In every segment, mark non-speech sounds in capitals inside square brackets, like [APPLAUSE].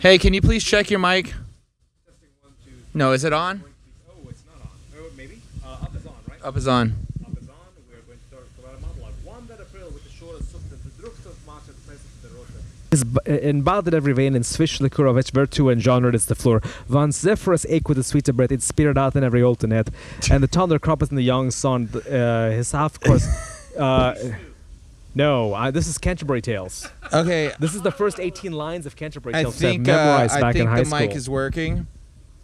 Hey, can you please check your mic? No, is it on? Oh, it's not on. Oh, maybe. Uh, up is on, right? Up is on. Up is on. We are going to start about a monologue. One that April with the shortest substance, the drugs of March at present the Rota. is b- in badet every vein in swish Svischlekurovich virtu and genre is the floor. Van Zephyrus ake with the sweet breath, it's spirit out in every alternate. And the thunder crop is in the young sun. Uh, his half course. [LAUGHS] Uh, no, I, this is Canterbury Tales. Okay, This is the first 18 lines of Canterbury I Tales think that I've uh, memorized I back think in high the school. mic is working.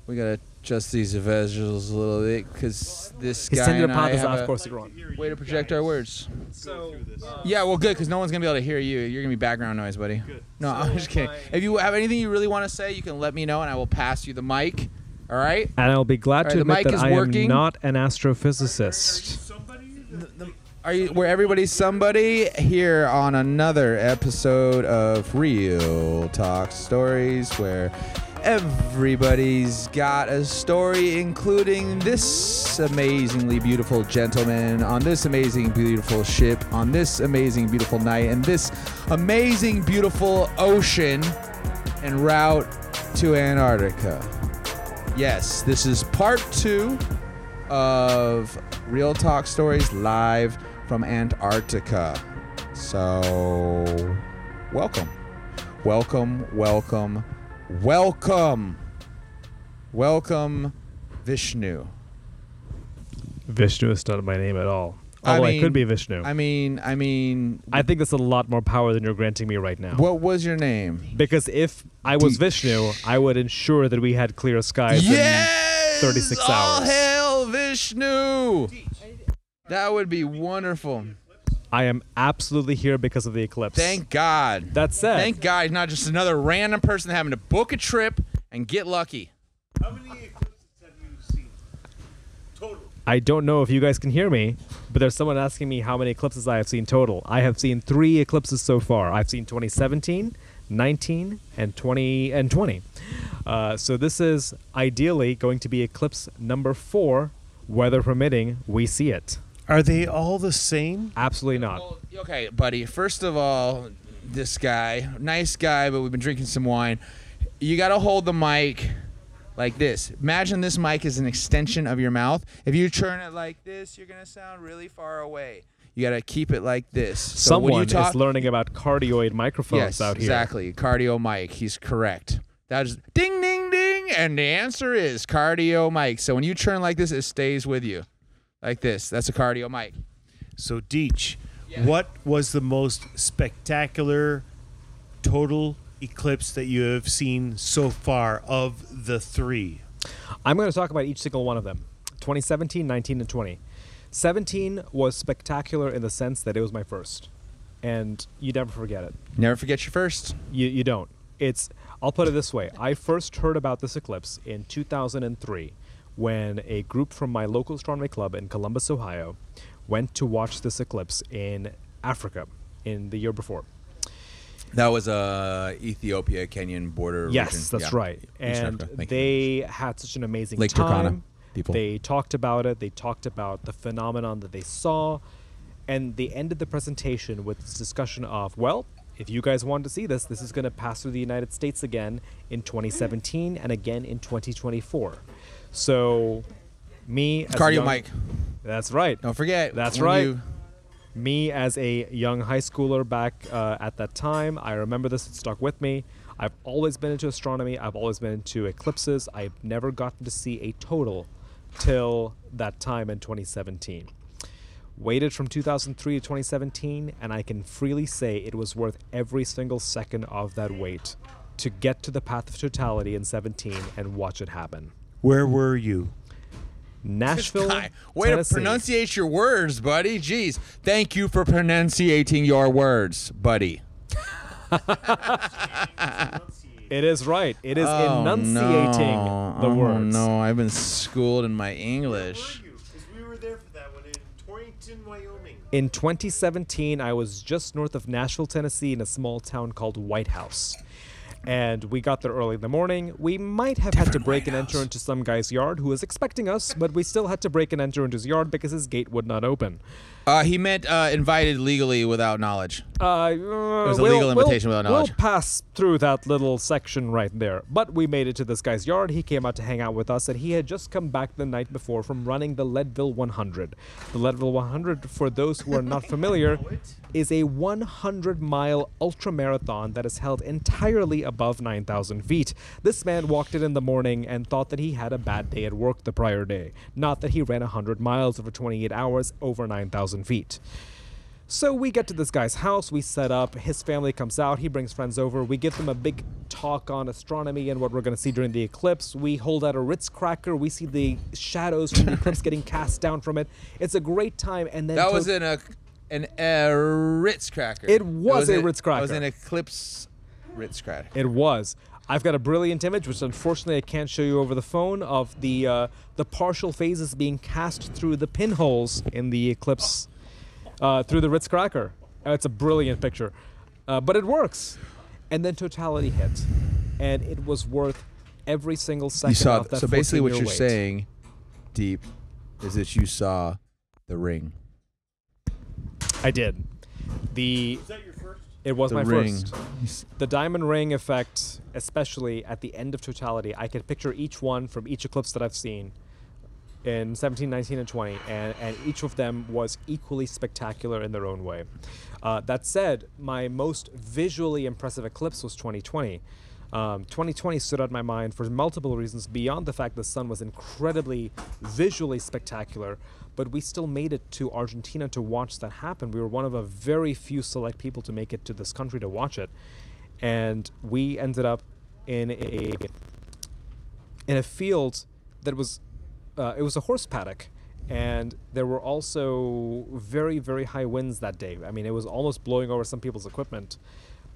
We gotta adjust these visuals a little bit because this His guy tender and I path is have off a course you're on. way to project our words. So, uh, Yeah, well, good because no one's gonna be able to hear you. You're gonna be background noise, buddy. Good. No, So I'm just kidding. my- If you have anything you really want to say, you can let me know, and I will pass you the mic. All right. And I'll be glad Alright, to the admit mic that is I working. am not an astrophysicist. somebody? Are you where everybody's somebody here on another episode of Real Talk Stories where everybody's got a story including this amazingly beautiful gentleman on this amazing beautiful ship on this amazing beautiful night and this amazing beautiful ocean and route to Antarctica. Yes, this is part 2 of Real Talk Stories live from Antarctica. So, welcome. Welcome, welcome, welcome. Welcome, Vishnu. Vishnu is not my name at all. I Although I, mean- could be Vishnu. I mean, I mean, I think that's a lot more power than you're granting me right now. what was your name? Because if I was. Vishnu, I would ensure that we had clear skies. Yes! 36 All hours. hail Vishnu! That would be wonderful. I am absolutely here because of the eclipse. Thank God. That said, Thank God, he's not just another random person having to book a trip and get lucky. How many eclipses have you seen? Total. I don't know if you guys can hear me, but there's someone asking me how many eclipses I have seen total. I have seen three eclipses so far. I've seen 2017, 19, and 20 and 20. Uh, so this is ideally going to be eclipse number four, weather permitting. We see it. Are they all the same? Absolutely not. Well, okay, buddy. First of all, this guy, nice guy, but we've been drinking some wine. You got to hold the mic like this. Imagine this mic is an extension of your mouth. If you turn it like this, you're gonna sound really far away. You got to keep it like this. So when Someone you talk, is learning about cardioid microphones yes, out here. exactly. Cardio mic. He's correct. That is ding, ding, ding, and the answer is cardio mic. So when you turn like this, it stays with you, like this. That's a cardio mic. So, Deech, what was the most spectacular total eclipse that you have seen so far of the three? I'm going to talk about each single one of them 2017, 19, and 20. 17 was spectacular in the sense that it was my first. And you never forget it. Never forget your first. You, you don't. It's, I'll put it this way I first heard about this eclipse in 2003 when a group from my local astronomy club in Columbus, Ohio, went to watch this eclipse in Africa in the year before. That was uh, Ethiopia Kenyan border. Yes, region. that's Yeah. right. And. You they had such an amazing Lake time. Turkana people. They talked about it. They talked about the phenomenon that they saw, and they ended the presentation with this discussion of, well, if you guys want to see this, this is going to pass through the United States again in 2017 and again in 2024. So, me, as Cardio young- mic. That's right. Don't forget. That's right. you- Me as a young high schooler back uh, at that time, I remember this. It stuck with me. I've always been into astronomy. I've always been into eclipses. I've never gotten to see a total till that time in 2017. Waited from 2003 to 2017, and I can freely say it was worth every single second of that wait to get to the path of totality in 17 and watch it happen. Where were you? Nashville, Guy, way Tennessee. to pronunciate your words, buddy. Jeez. Thank you for pronunciating your words, buddy. [LAUGHS] It is right. It is Oh, enunciating no. the oh, words. No, I've been schooled in my English. We were there for that one in Torrington, Wyoming. In 2017, I was just north of Nashville, Tennessee, in a small town called White House. And we got there early in the morning. We might have had to break and enter into some guy's yard who was expecting us, but we still had to break and enter into his yard because his gate would not open. Uh, he meant uh, invited legally without knowledge. Uh, was a legal invitation without knowledge. We'll pass through that little section right there. But we made it to this guy's yard. He came out to hang out with us, and he had just come back the night before from running the Leadville 100. The Leadville 100, for those who are not familiar, is a 100 mile ultra marathon that is held entirely above 9,000 feet. This man walked it in the morning and thought that he had a bad day at work the prior day, not that he ran 100 miles over 28 hours over 9,000 feet. So we get to this guy's house, we set up, his family comes out, he brings friends over, we give them a big talk on astronomy and what we're going to see during the eclipse. We hold out a Ritz cracker, we see the shadows from the eclipse getting cast down from it. It's a great time and then That was in a an a Ritz cracker. It was a in- Ritz It was an Eclipse Ritz cracker. It was. I've got a brilliant image, which unfortunately I can't show you over the phone, of the uh, the partial phases being cast through the pinholes in the eclipse, uh, through the Ritz cracker. It's a brilliant picture, uh, but it works. And then totality hit, and it was worth every single second You saw. of that So basically, what you're wait. saying, deep, is that you saw the ring. I did. The it was The my ring. first. The diamond ring effect, especially at the end of totality, I could picture each one from each eclipse that I've seen in 17, 19, and 20, and, and each of them was equally spectacular in their own way. Uh, that said, my most visually impressive eclipse was 2020. Um, 2020 stood out in my mind for multiple reasons beyond the fact the sun was incredibly visually spectacular, but we still made it to Argentina to watch that happen. We were one of a very few select people to make it to this country to watch it, and we ended up in a in a field that was uh, it was a horse paddock. And there were also very very high winds that day. I mean it was almost blowing over some people's equipment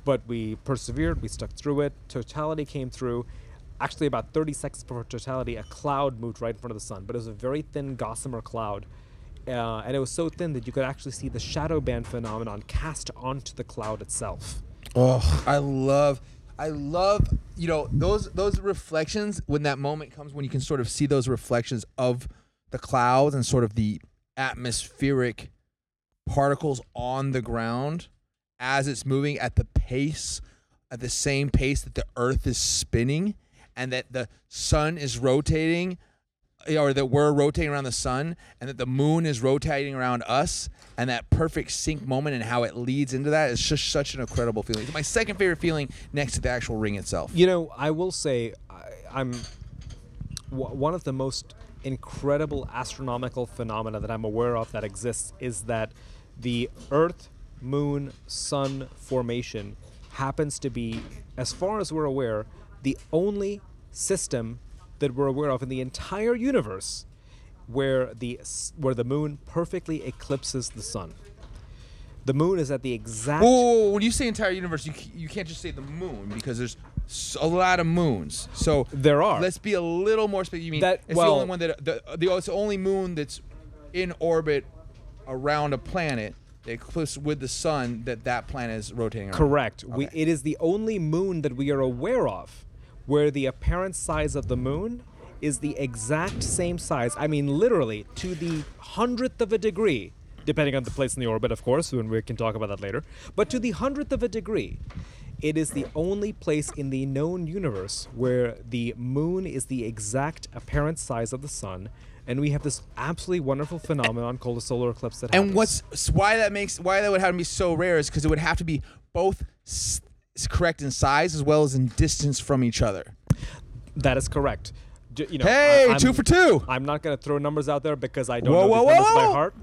but we persevered we stuck through it. Totality came through. Actually about 30 seconds before totality a cloud moved right in front of the sun but it was a very thin gossamer cloud. Uh, and it was so thin that you could actually see the shadow band phenomenon cast onto the cloud itself. Oh, I love, I love, you know, those those reflections when that moment comes when you can sort of see those reflections of the clouds and sort of the atmospheric particles on the ground as it's moving at the pace, at the same pace that the Earth is spinning, and that the sun is rotating eh, or that we're rotating around the sun and that the moon is rotating around us and that perfect sync moment and how it leads into that is just such an incredible feeling. It's my second favorite feeling next to the actual ring itself. You know, I will say, I, I'm w- one of the most incredible astronomical phenomena that I'm aware of that exists is that the Earth, Moon, Sun formation happens to be, as far as we're aware, the only system that we're aware of in the entire universe where the where the moon perfectly eclipses the sun. The moon is at the exact Whoa, whoa, whoa, when you say entire universe, you you can't just say the moon because there's a lot of moons. So There are. Let's be a little more specific. You mean That- it's well- the only one that the, the it's the only moon that's in orbit around a planet that eclipses with the sun that that planet is rotating around. Correct. We, it is the only moon that we are aware of where the apparent size of the moon is the exact same size. I mean, literally to the hundredth of a degree, depending on the place in the orbit, of course, and we can talk about that later. But to the hundredth of a degree, it is the only place in the known universe where the moon is the exact apparent size of the sun. And we have this absolutely wonderful phenomenon called a solar eclipse that And happens. what's why that makes why that would have to be so rare is because it would have to be both s- correct in size as well as in distance from each other. that is correct. You know, Hey, I- two for two. I'm not going to throw numbers out there because I don't Whoa, know whoa, these whoa, numbers by heart.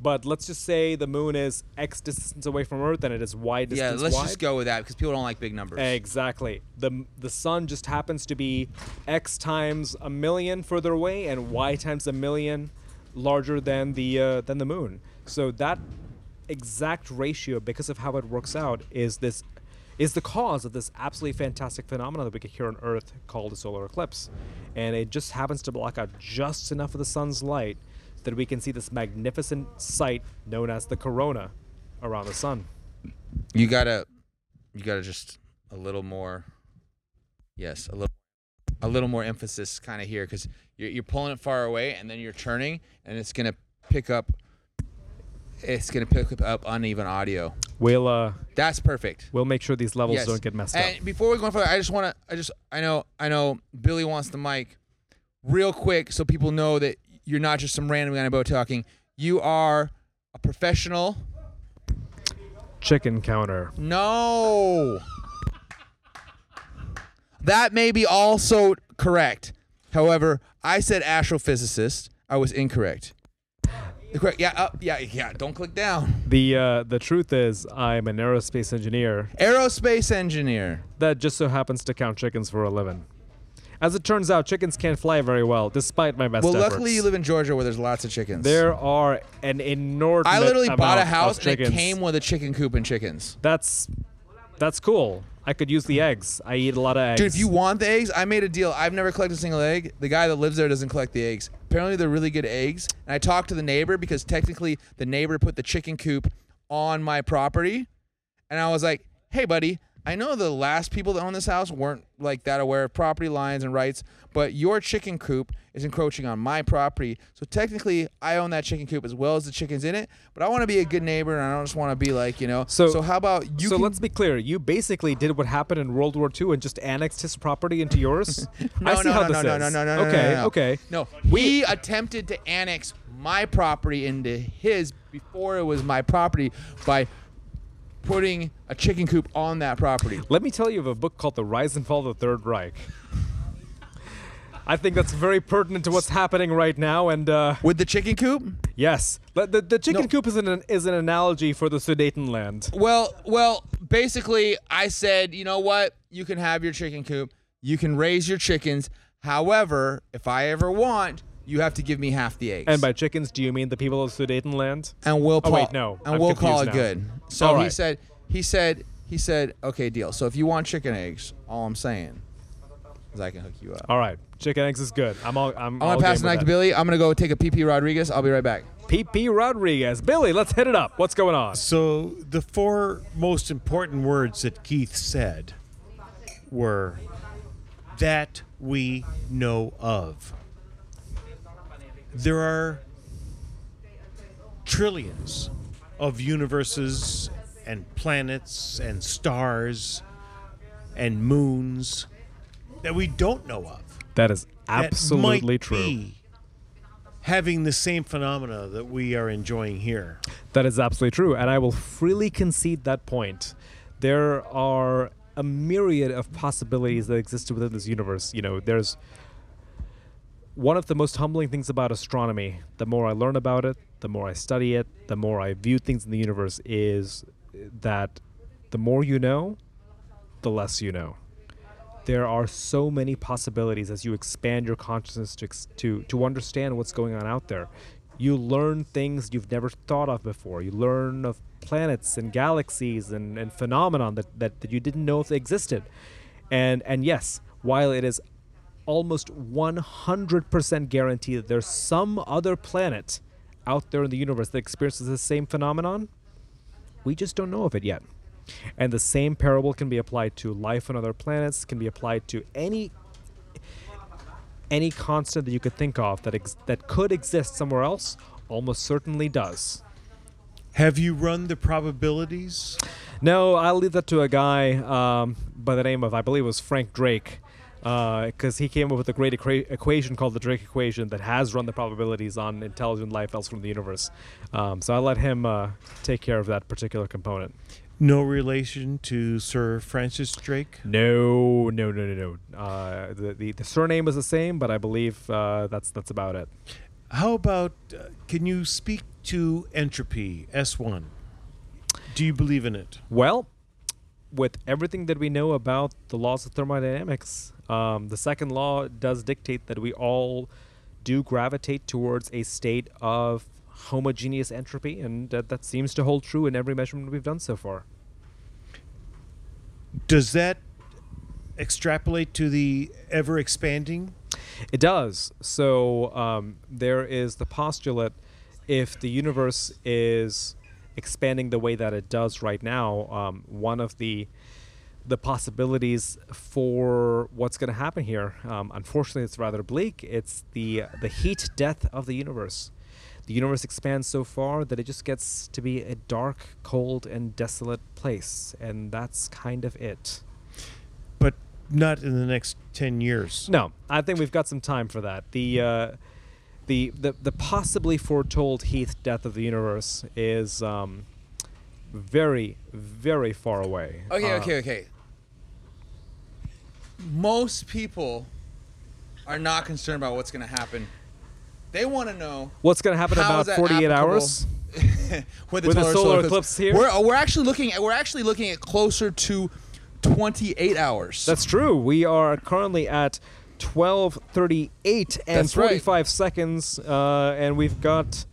But let's just say the moon is X distance away from Earth and it is Y distance Yeah, let's wide. just go with that because people don't like big numbers. Exactly. The the sun just happens to be X times a million further away and Y times a million larger than the uh, than the moon. So that exact ratio, because of how it works out, is this is the cause of this absolutely fantastic phenomenon that we get here on Earth called a solar eclipse. And it just happens to block out just enough of the sun's light that we can see this magnificent sight known as the corona around the sun. You gotta, you gotta just a little more. Yes, a little, a little more emphasis kind of here because you're, you're pulling it far away and then you're turning and it's gonna pick up it's gonna pick up uneven audio. We'll uh, That's perfect. we'll make sure these levels Yes. don't get messed and up. before we go on further, I just want to. I just. I know. I know. Billy wants the mic, real quick, so people know that you're not just some random guy on boat talking. You are a professional. Chicken counter. No. That may be also correct. However, I said astrophysicist. I was incorrect. Correct. Yeah. Up. yeah. Yeah. Don't click down. The uh, the truth is, I'm an aerospace engineer Aerospace engineer. that just so happens to count chickens for a living. As it turns out, chickens can't fly very well, despite my best Well, efforts. luckily you live in Georgia where there's lots of chickens. There are an inordinate. I literally bought a house and it came with a chicken coop and chickens. That's that's cool. I could use the eggs. I eat a lot of eggs. Dude, if you want the eggs, I made a deal. I've never collected a single egg. The guy that lives there doesn't collect the eggs. Apparently, they're really good eggs. And I talked to the neighbor because technically the neighbor put the chicken coop on my property. And I was like, hey, buddy, I know the last people that own this house weren't like that aware of property lines and rights, but your chicken coop is encroaching on my property. So technically, I own that chicken coop as well as the chickens in it. But I want to be a good neighbor and I don't just want to be like, you know. So- so how about you? so let's be clear. You basically did what happened in World War II and just annexed his property into yours. [LAUGHS] No, I see no, how no, this no, is. no, no, no, no, no, Okay, no, no. okay. No, we attempted to annex my property into his before it was my property by putting a chicken coop on that property. Let me tell you of a book called The Rise and Fall of the Third Reich. I think that's very pertinent to what's happening right now. And uh, With the chicken coop? yes, the, the, the chicken No. coop is an is an analogy for the Sudetenland. Well, well, basically, I said, you know what? You can have your chicken coop. You can raise your chickens. However, if I ever want, you have to give me half the eggs. And by chickens, do you mean the people of Sudetenland? and we'll Oh, call, wait, no. and I'm we'll call it now. good. So All he said, he said, he said, okay, deal. So if you want chicken eggs, all I'm saying is I can hook you up. All right, chicken eggs is good. I'm all. I'm. I'm gonna pass the mic to. Billy. I'm gonna go take a PP Rodriguez. I'll be right back. PP Rodriguez, Billy, let's hit it up. What's going on? So the four most important words that Keith said were that we know of. There are trillions of universes and planets and stars and moons that we don't know of. That is that absolutely might true. be having the same phenomena that we are enjoying here. That is absolutely true, and I will freely concede that point. There are a myriad of possibilities that exist within this universe. You know, there's one of the most humbling things about astronomy. The more I learn about it, the more I study it, the more I view things in the universe, is that the more you know, the less you know. There are so many possibilities as you expand your consciousness to, to, to understand what's going on out there. You learn things you've never thought of before. You learn of planets and galaxies and, and phenomenon that, that, that you didn't know if existed. And, and yes, while it is almost 100% guarantee that there's some other planet out there in the universe that experiences the same phenomenon, we just don't know of it yet. And the same parable can be applied to life on other planets, can be applied to any any constant that you could think of that ex- that could exist somewhere else, almost certainly does. Have you run the probabilities? No, I'll leave that to a guy um, by the name of I believe it was Frank Drake, because he came up with a great equa- equation called the Drake equation that has run the probabilities on intelligent life elsewhere in the universe. Um, so I let him uh, take care of that particular component. No relation to Sir Francis Drake? No, no, no, no, no. Uh, the, the the surname is the same, but I believe uh, that's that's about it. How about, uh, can you speak to entropy, S1? Do you believe in it? Well, with everything that we know about the laws of thermodynamics, um, the second law does dictate that we all do gravitate towards a state of homogeneous entropy, and that that seems to hold true in every measurement we've done so far. Does that extrapolate to the ever expanding? It does. So um, there is the postulate if the universe is expanding the way that it does right now, um, one of the the possibilities for what's going to happen here, um, unfortunately, it's rather bleak. It's the the heat death of the universe. the universe expands so far that it just gets to be a dark, cold, and desolate place, and that's kind of it. But not in the next 10 years. No, I think we've got some time for that. The uh, the, the the possibly foretold heat death of the universe is um, very very far away. Okay, Uh, okay, okay. Most people are not concerned about what's going to happen. They want to know What's going to happen in about 48 hours? with [LAUGHS] With the total solar eclipse here? We're, we're actually looking at we're actually looking at closer to 28 hours. That's true. We are currently at 12:38 and That's right. 45 seconds, uh, and we've got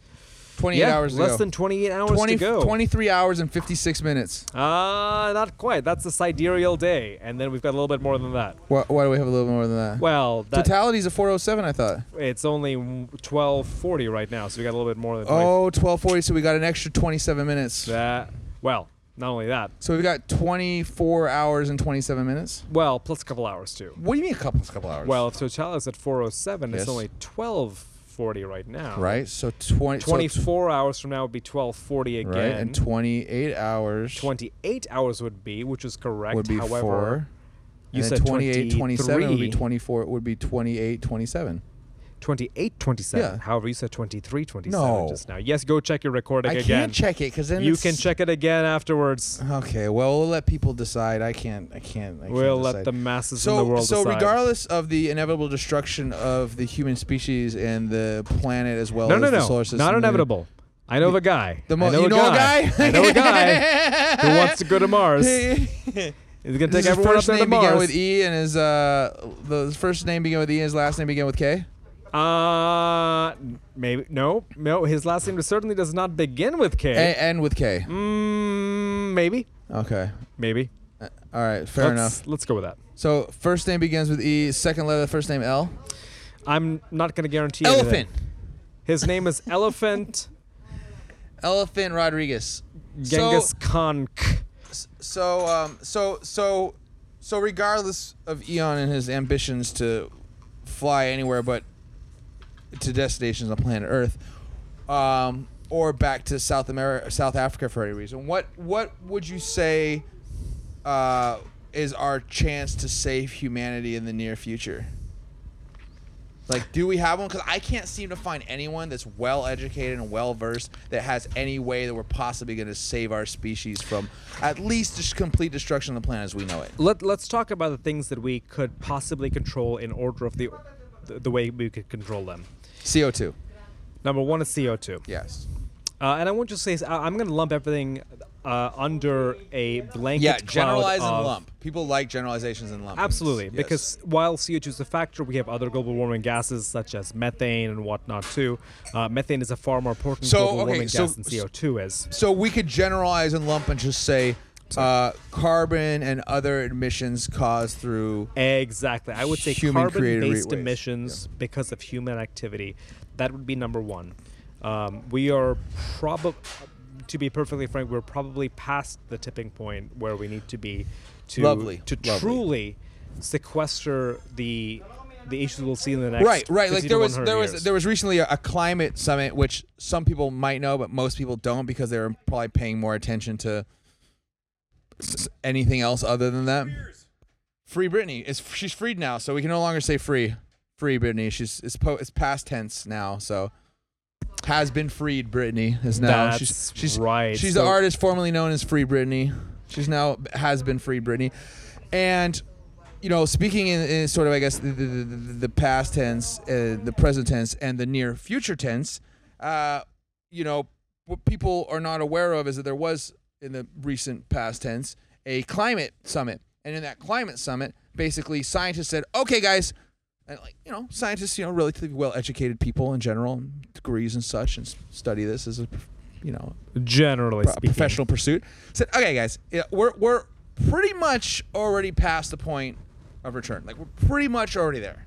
28 yeah, hours less than 28 hours 20, to go. 23 hours and 56 minutes. Uh, not quite. That's the sidereal day, and then we've got a little bit more than that. Why, why do we have a little more than that? Well, that, Totality's a 407, I thought. it's only 12:40 right now, so we got a little bit more than 20 Oh, 1240, so we got an extra 27 minutes. that. Well, not only that. So we've got 24 hours and 27 minutes. Well, plus a couple hours too. What do you mean a couple, a couple hours? Well, if Totalis at 407, Yes. it's only 12:40 right now. right. So 20, so 24 hours from now would be 12:40 again. right, and 28 hours 28 hours would be, which is correct. would be However, four. you and said 28, 27 would be 24. It would be 28, 27. 28, 27. Yeah. However, you said 23, 27 No. just now. Yes, go check your recording I again. I can't check it because then you can check it again afterwards. Okay, well we'll let people decide. I can't. I can't. I we'll can't let decide. the masses so, in the world so decide. regardless of the inevitable destruction of the human species and the planet as well no, as no, the no, solar system, not inevitable. I know of a guy. The I know you a know guy. a guy? I know a guy [LAUGHS] who wants to go to Mars. [LAUGHS] He's gonna take his everyone up first there to name begin Mars. with E and his uh the first name begin with E and his last name begin with K? Uh, maybe no, no. His last name certainly does not begin with K. A- and with K. Mm, maybe, Okay. maybe. Uh, All right, fair let's, enough. Let's go with that. So first name begins with E, second letter of the first name L. I'm not gonna guarantee anything. Elephant. His name is Elephant [LAUGHS] Elephant Rodriguez. Genghis So, Khan. so um so so so regardless of Elon and his ambitions to fly anywhere but to destinations on planet Earth, um, or back to South America, South Africa for any reason, what what would you say uh, is our chance to save humanity in the near future? Like, do we have one? Because I can't seem to find anyone that's well educated and well versed that has any way that we're possibly going to save our species from at least just complete destruction of the planet as we know it. Let Let's talk about the things that we could possibly control in order of the the, the way we could control them. CO two. Number one is CO2. Yes. Uh, and I want to say, I- I'm going to lump everything uh, under a blanket Yeah. Generalize and of- lump. People like generalizations and lump. Absolutely, Yes. because while CO2 is a factor, we have other global warming gases such as methane and whatnot too. Uh, methane is a far more important So, global okay, warming so- gas than CO2 is. So we could generalize and lump and just say uh, carbon and other emissions caused through. Exactly. I would say Human-created carbon-based emissions because of human activity. That would be number one. Um, we are probably, to be perfectly frank, we're probably past the tipping point where we need to be to Lovely, to lovely. truly sequester the the issues we'll see in the next Right, right. Like there was 100 there was there was recently a, a climate summit, which some people might know, but most people don't because they're probably paying more attention to s- anything else other than that. Free Britney is she's freed now, so we can no longer say free. Free Britney. She's it's po- it's past tense now, so has been freed. Britney is now That's she's she's right. She's the artist formerly known as Free Britney. She's now has been Free Britney, and you know, speaking in, in sort of, I guess, the, the, the, the past tense, uh, the present tense, and the near future tense, uh, you know, what people are not aware of is that there was, in the recent past tense, a climate summit. And in that climate summit, basically, scientists said, okay, guys, and like, you know, scientists, you know, relatively well educated people in general, and degrees and such, and study this as a, you know, generally pro- speaking. professional pursuit. Said, okay, guys, yeah, we're we're pretty much already past the point of return. Like we're pretty much already there.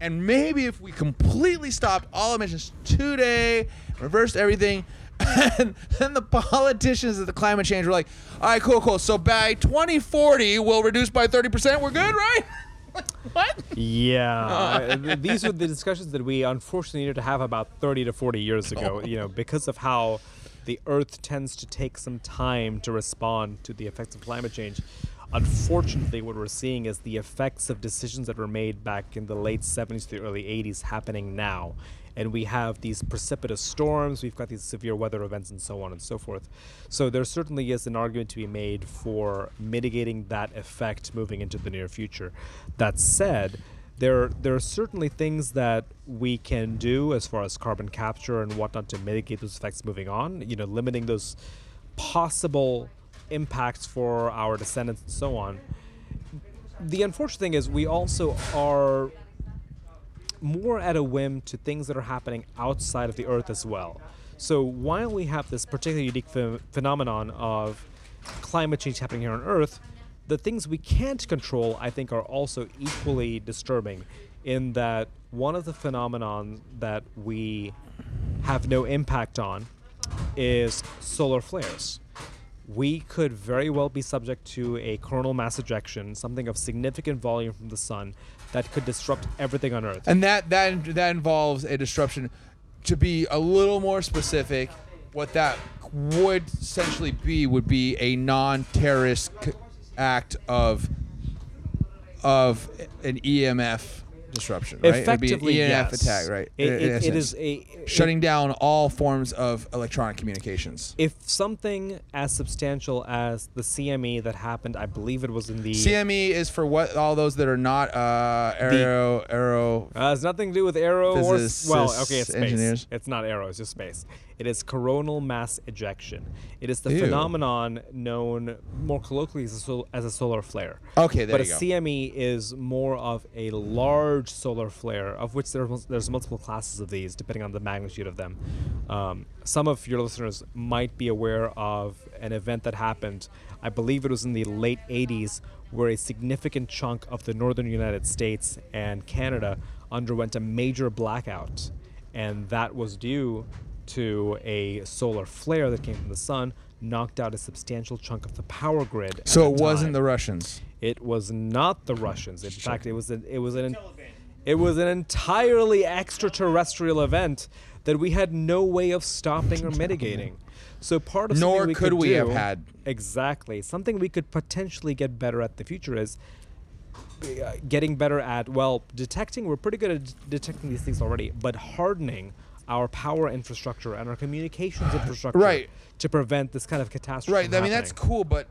And maybe if we completely stopped all emissions today, reversed everything, [LAUGHS] and then the politicians of the climate change were like, all right, cool, cool. So by 2040, we'll reduce by 30%. We're good, right? [LAUGHS] What? Yeah, uh, th- these were the discussions that we unfortunately needed to have about 30 to 40 years ago. [LAUGHS] You know, because of how the Earth tends to take some time to respond to the effects of climate change. Unfortunately, what we're seeing is the effects of decisions that were made back in the late 70s to the early 80s happening now. And we have these precipitous storms, we've got these severe weather events, and so on and so forth. So, there certainly is an argument to be made for mitigating that effect moving into the near future. That said, there there are certainly things that we can do as far as carbon capture and whatnot to mitigate those effects moving on. You know, limiting those possible impacts for our descendants and so on. The unfortunate thing is we also are more at a whim to things that are happening outside of the Earth as well. So while we have this particularly unique phe- phenomenon of climate change happening here on Earth, the things we can't control, I think, are also equally disturbing. In that one of the phenomenon that we have no impact on is solar flares. We could very well be subject to a coronal mass ejection, something of significant volume from the sun, that could disrupt everything on Earth. And that that that involves a disruption. To be a little more specific, what that would essentially be would be a non-terrorist c- act of of an EMF disruption, right? It'd be an Effectively, yes. attack, right? It, in it- it essence. is a shutting down all forms of electronic communications. if something as substantial as the CME that happened, I believe it was in the. CME is for what all those that are not uh, aero aero. Uh, has nothing to do with aero or s- well, okay, it's space. engineers. It's not aero, it's just space. It is coronal mass ejection. It is the Ew. phenomenon known more colloquially as a, sol- as a solar flare. Okay, there but you go. But a. CME is more of a large solar flare, of which there, was- there's multiple classes of these, depending on the magnitude of them. Um, some of your listeners might be aware of an event that happened. I believe it was in the late 80s, where a significant chunk of the northern United States and Canada underwent a major blackout, and that was due to a solar flare that came from the sun, knocked out a substantial chunk of the power grid. So it wasn't time. the Russians. It was not the Russians. In fact, it was an, it was an it was an entirely extraterrestrial event that we had no way of stopping or mitigating. So part of Nor something we could we have had. exactly something we could potentially get better at the future is uh, getting better at well detecting. We're pretty good at detecting these things already, but hardening our power infrastructure and our communications infrastructure Right. to prevent this kind of catastrophe. Right. I mean, that's cool, but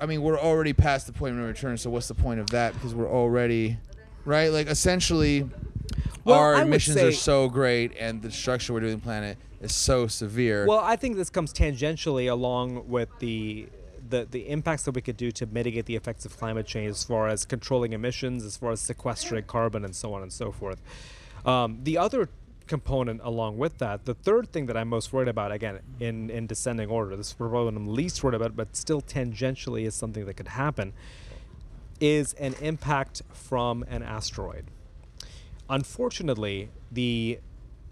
I mean, we're already past the point of no return. So what's the point of that? Because we're already, right? Like essentially, Well, our I emissions say- are so great, and the destruction we're doing the planet is so severe. Well, I think this comes tangentially along with the, the the impacts that we could do to mitigate the effects of climate change, as far as controlling emissions, as far as sequestering carbon, and so on and so forth. Um, the other component along with that, the third thing that I'm most worried about, again, in in descending order, this is probably I'm least worried about, but still tangentially is something that could happen, is an impact from an asteroid. Unfortunately, the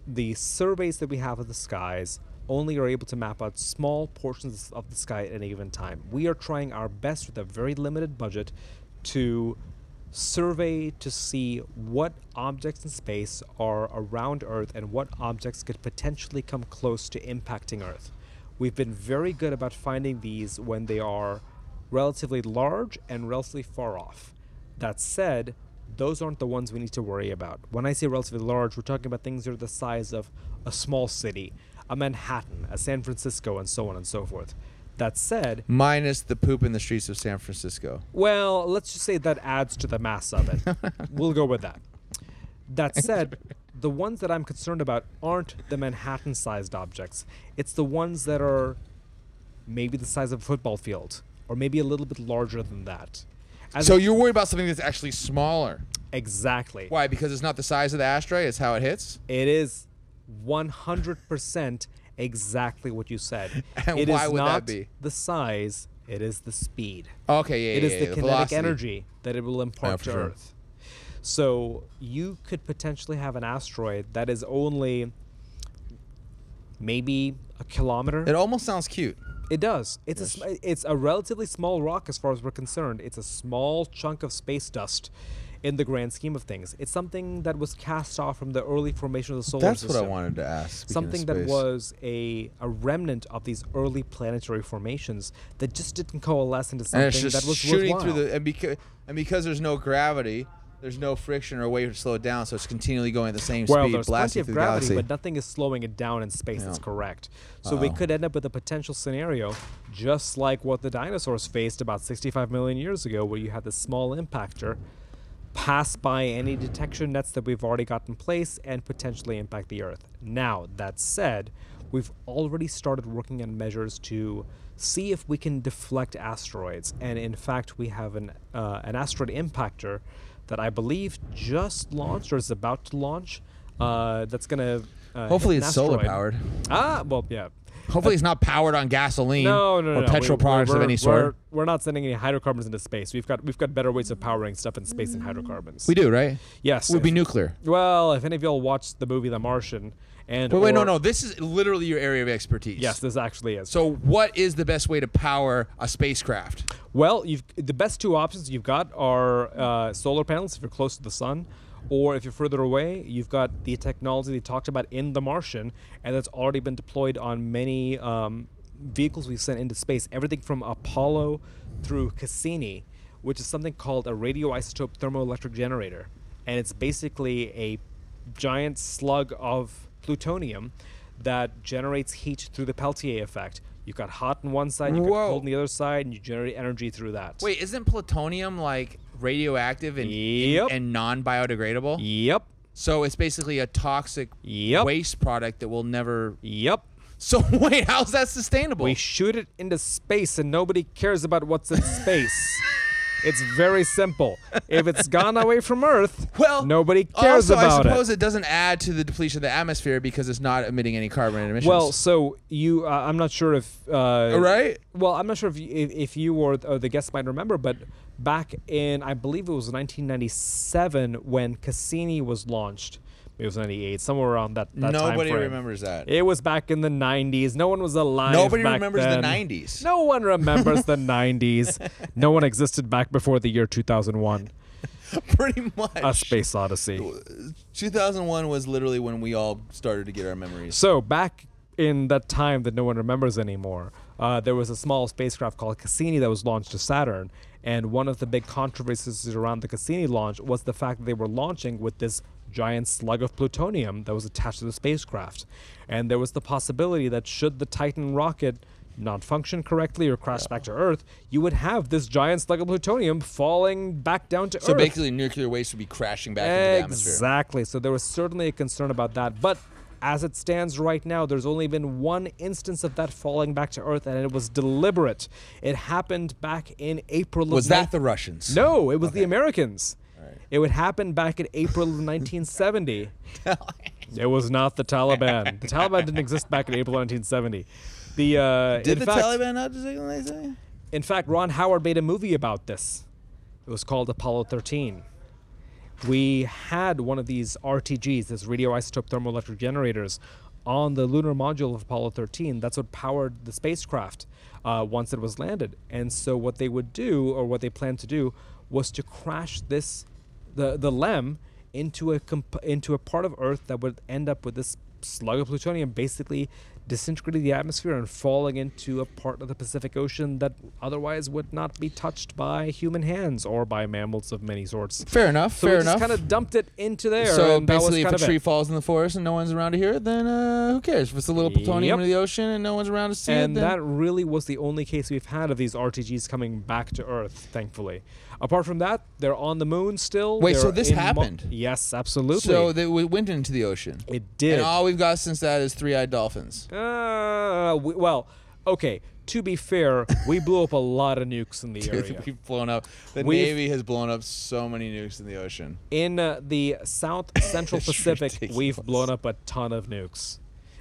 the surveys that we have of the skies only are able to map out small portions of the sky at any given time. We are trying our best with a very limited budget to survey to see what objects in space are around Earth and what objects could potentially come close to impacting Earth. We've been very good about finding these when they are relatively large and relatively far off. That said, those aren't the ones we need to worry about. When I say relatively large, we're talking about things that are the size of a small city, a Manhattan, a San Francisco, and so on and so forth. That said, minus the poop in the streets of San Francisco. well, let's just say that adds to the mass of it. [LAUGHS] we'll go with that. That [LAUGHS] said, the ones that I'm concerned about aren't the Manhattan sized objects. It's the ones that are maybe the size of a football field, or maybe a little bit larger than that. As So you're worried about something that's actually smaller. exactly. Why? Because it's not the size of the asteroid; it's how it hits. It is 100% exactly what you said. [LAUGHS] And It is why would that not be? the size, it is the speed. Okay, yeah, It yeah, is yeah, the the kinetic velocity. energy that it will oh, impart for to sure. Earth. So you could potentially have an asteroid that is only maybe a kilometer. It almost sounds cute. It does. It's a it's a relatively small rock as far as we're concerned. It's a small chunk of space dust. In the grand scheme of things. It's something that was cast off from the early formation of the solar That's system That's what I wanted to ask. something that was a, a remnant of these early planetary formations that just didn't coalesce into something and it's just that was shooting worthwhile. through the and because and because there's no gravity, there's no friction or a way to slow it down, so it's continually going at the same well, speed, there's plenty blasting of through gravity, but nothing is slowing it down in space. That's correct. So we Uh-oh. could end up with a potential scenario just like what the dinosaurs faced about 65 million years ago, where you had this small impactor pass by any detection nets that we've already got in place and potentially impact the Earth. Now, that said, we've already started working on measures to see if we can deflect asteroids, and in fact, we have an uh, an asteroid impactor that I believe just launched or is about to launch. Uh, that's gonna uh, Hopefully it's solar powered. Ah, well, yeah. Hopefully it's not powered on gasoline No, no, no, or no. petrol We- products of any sort. We're, we're not sending any hydrocarbons into space. We've got we've got better ways of powering stuff in space than hydrocarbons. We do, right? Yes. Would be nuclear. Well, if any of y'all watched the movie The Martian, and But wait, no, no. This is literally your area of expertise. Yes, this actually is. So, what is the best way to power a spacecraft? Well, you've the best two options you've got are uh, solar panels if you're close to the sun, or if you're further away, you've got the technology they talked about in The Martian, and that's already been deployed on many um, vehicles we've sent into space. Everything from Apollo through Cassini, which is something called a radioisotope thermoelectric generator, and it's basically a giant slug of plutonium that generates heat through the Peltier effect. You've got hot on one side, you've got Whoa. cold on the other side, and you generate energy through that. Wait, isn't plutonium like radioactive and, Yep. and non biodegradable? Yep. So, it's basically a toxic Yep. waste product that will never. Yep. So, [LAUGHS] wait, how's that sustainable? We shoot it into space, and nobody cares about what's in space. [LAUGHS] It's very simple. If it's gone away from Earth, well, nobody cares also, about I suppose it. it. doesn't add to the depletion of the atmosphere because it's not emitting any carbon emissions. Well, so you, uh, I'm not sure if. Uh, right? Well, I'm not sure if you, if, if you or, or the guests might remember, but back in I believe it was 1997 when Cassini was launched. It was 98, somewhere around that. that Nobody remembers that. It was back in the 90s. No one was alive. Nobody remembers then. the 90s. No one remembers the [LAUGHS] 90s. No one existed back before the year 2001. [LAUGHS] Pretty much. A space odyssey. 2001 was literally when we all started to get our memories. So back in that time that no one remembers anymore, uh, there was a small spacecraft called Cassini that was launched to Saturn, and one of the big controversies around the Cassini launch was the fact that they were launching with this giant slug of plutonium that was attached to the spacecraft, and there was the possibility that should the Titan rocket not function correctly or crash back to Earth, you would have this giant slug of plutonium falling back down to So Earth. So basically, nuclear waste would be crashing back into the atmosphere. Exactly. So there was certainly a concern about that. But as it stands right now, there's only been one instance of that falling back to Earth, and it was deliberate. It happened back in April of Was that the Russians? No, it was the Americans. Alright. It would happen back in April of 1970. [LAUGHS] it was not the Taliban. The [LAUGHS] Taliban didn't exist back in April 1970. The uh, Did the fact, Taliban not like in fact, Ron Howard made a movie about this. It was called Apollo 13. We had one of these RTGs, this radioisotope thermoelectric generators, on the lunar module of Apollo 13. That's what powered the spacecraft uh, once it was landed. And so, what they would do, or what they planned to do, was to crash this, the the LEM, into a comp- into a part of Earth that would end up with this slug of plutonium, basically disintegrating the atmosphere and falling into a part of the Pacific Ocean that otherwise would not be touched by human hands or by mammals of many sorts. Fair enough. So fair enough. kind of dumped it into there. so and basically, if a tree it. falls in the forest and no one's around to hear it, then uh, who cares? If it's a little plutonium Yep. in the ocean and no one's around to see and it, and that really was the only case we've had of these RTGs coming back to Earth, thankfully. Apart from that, they're on the moon still. Wait, so They're this in mo- happened? yes, absolutely. so they w- went into the ocean. it did. And all we've got since that is three-eyed dolphins. Uh, we, well, okay. To be fair, we blew up a lot of nukes in the [LAUGHS] Dude, area. we've blown up. The We've- Navy has blown up so many nukes in the ocean. In uh, the South [LAUGHS] Central Pacific, we've blown up a ton of nukes.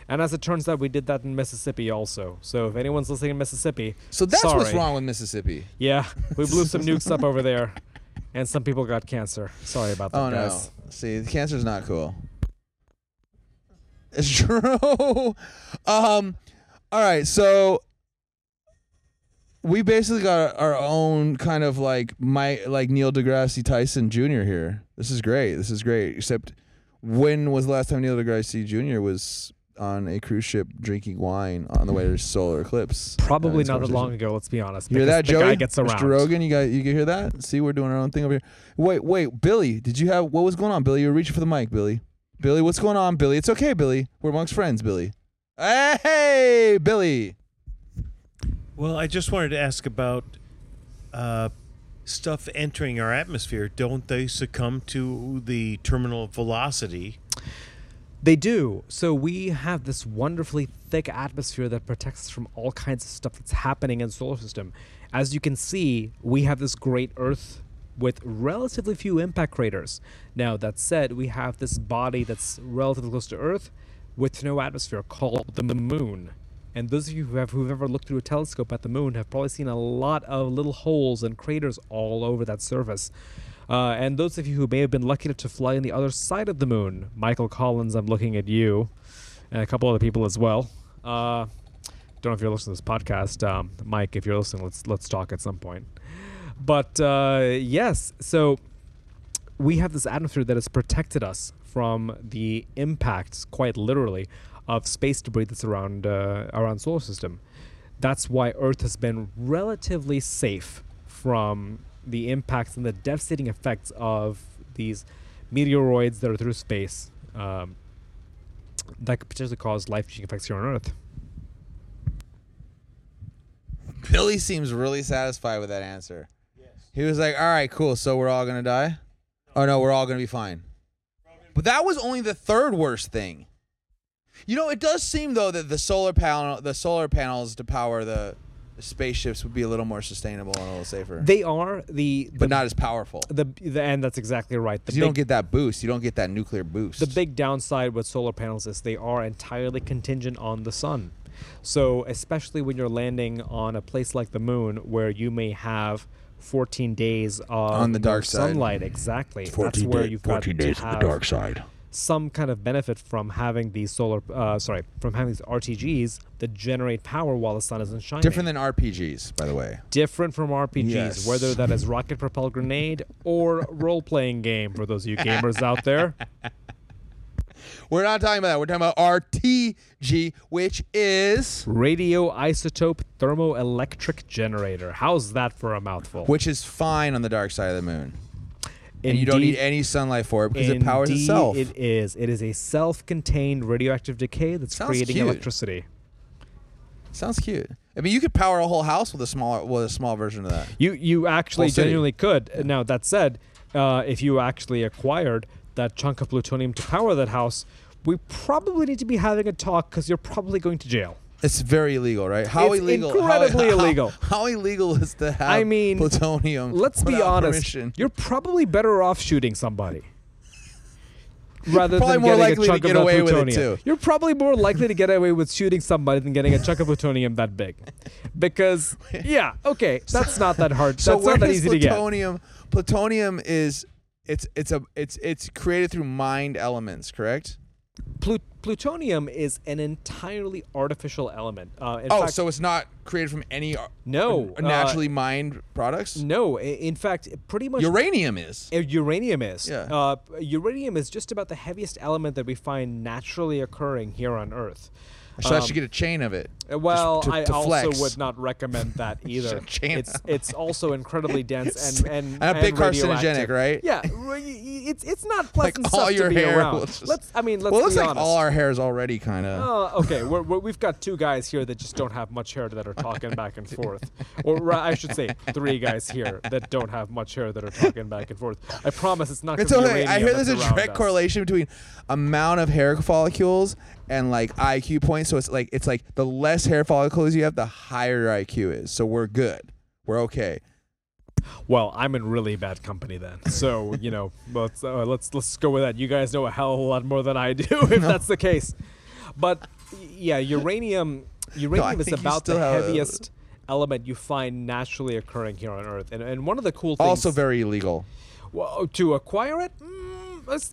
And as it turns out, we did that in Mississippi also. So if anyone's listening in Mississippi, So that's what's wrong with Mississippi. Yeah, we blew [LAUGHS] some nukes up over there, and some people got cancer. Sorry about that, Oh no! guys. See, the cancer's not cool. It's [LAUGHS] true. um, all right. So we basically got our own kind of like my like Neil deGrasse Tyson Jr. here. This is great. This is great. Except when was the last time Neil deGrasse Jr. was on a cruise ship drinking wine on the way to solar eclipse? Probably not that long ago. Let's be honest. You hear that, the Joey? guy gets around. Mr. Rogan, you got you can hear that? See, we're doing our own thing over here. Wait, wait, Billy, did you have what was going on, Billy? You were reaching for the mic, Billy. Billy, what's going on, Billy? It's okay, Billy. We're amongst friends, Billy. Hey, Billy. Well, I just wanted to ask about uh, stuff entering our atmosphere. Don't they succumb to the terminal velocity? They do. So we have this wonderfully thick atmosphere that protects us from all kinds of stuff that's happening in the solar system. As you can see, we have this great Earth with relatively few impact craters. Now, that said, we have this body that's relatively close to Earth with no atmosphere called the moon. And those of you who have who've ever looked through a telescope at the moon have probably seen a lot of little holes and craters all over that surface. Uh, and those of you who may have been lucky enough to fly on the other side of the moon, Michael Collins, I'm looking at you, and a couple other people as well. Uh, don't know if you're listening to this podcast, um, Mike. If you're listening, let's let's talk at some point. But uh, yes, so we have this atmosphere that has protected us from the impacts, quite literally, of space debris that's around uh, around solar system. That's why Earth has been relatively safe from the impacts and the devastating effects of these meteoroids that are through space um, that could potentially cause life-changing effects here on Earth. Billy seems really satisfied with that answer. Yes. He was like, "All right, cool. So we're all gonna die? Oh no, we're all gonna be fine." But that was only the third worst thing. You know, it does seem though that the solar panel, the solar panels to power the spaceships would be a little more sustainable and a little safer, They are the, but not as powerful. the, the and that's exactly right. The 'Cause you don't get that boost. You don't get that nuclear boost. The big downside with solar panels is they are entirely contingent on the sun. So, especially when you're landing on a place like the moon where you may have 14 days of On the no dark side. sunlight, exactly. That's where you've got to have the dark side. Some kind of benefit from having these solar, uh, sorry, from having these RTGs that generate power while the sun isn't shining. Different than RPGs, by the way. different from RPGs, Yes. whether that is [LAUGHS] rocket propelled grenade or role playing game for those of you gamers out there. [LAUGHS] We're not talking about that. We're talking about RTG, which is radioisotope thermoelectric generator. How's that for a mouthful? which is fine on the dark side of the moon. And you don't need any sunlight for it because it powers indeed itself. It is. It is a self-contained radioactive decay that's Sounds creating cute. electricity. Sounds cute. I mean, you could power a whole house with a small with a small version of that. You you actually genuinely could. Now that said, uh, if you actually acquired that chunk of plutonium to power that house, we probably need to be having a talk because you're probably going to jail. It's very illegal, right? How It's illegal? incredibly [LAUGHS] how, illegal. How, how illegal is to have I mean, plutonium? Let's be without honest. permission? You're probably better off shooting somebody. Rather Probably than more getting likely a to chunk get of away with it, plutonium. too. You're probably more likely to get away with shooting somebody than getting a chunk of plutonium that big. Because [LAUGHS] yeah, okay, that's not that hard. So that's where not that does easy to get. plutonium? Plutonium is it's it's a it's it's created through mined elements, correct? Plu- plutonium is an entirely artificial element. Uh, in oh, fact, so it's not created from any uh, No, uh, naturally mined products. no. In fact, pretty much Uranium is. Uh, Uranium is. Yeah. Uh, uranium is just about the heaviest element that we find naturally occurring here on Earth. So I Um, should get a chain of it. Well, to- I to also flex. would not recommend that [LAUGHS] either. It's it's also incredibly [LAUGHS] dense and and, And a bit carcinogenic, radioactive. right? Yeah, [LAUGHS] r- y- y- it's it's not Like pleasant all stuff your to be hair just- Let's I mean let's well, it looks like honest. all our hair is already kind of. Uh, okay, we're, we're, we've got two guys here that just don't have much hair that are talking back and forth. Or I should say, three guys here that don't have much hair that are talking back and forth. I promise it's not. It's okay. I hear there's a direct us. correlation between amount of hair follicles and like IQ points. So it's like it's like the less hair follicles you have, the higher your IQ is. So we're good. We're okay. Well, I'm in really bad company then. So you know, [LAUGHS] let's uh, let's let's go with that. You guys know a hell of a lot more than I do, [LAUGHS] if that's the case. But yeah, uranium uranium is about the have a- heaviest element you find naturally occurring here on Earth, and and one of the cool things Also very illegal. well, to acquire it. Mm,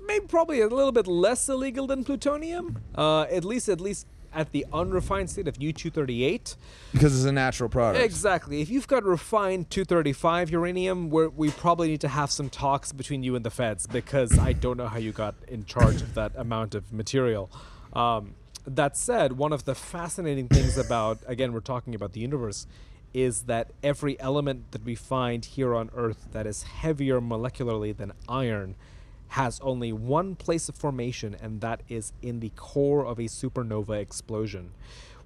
maybe probably a little bit less illegal than plutonium. Uh, at least, at least at the unrefined state of U-238, because it's a natural product. exactly. If you've got refined 235 uranium, we we probably need to have some talks between you and the feds because I don't know how you got in charge of that amount of material. Um, that said, one of the fascinating things about again we're talking about the universe is that every element that we find here on Earth that is heavier molecularly than iron has only one place of formation, and that is in the core of a supernova explosion.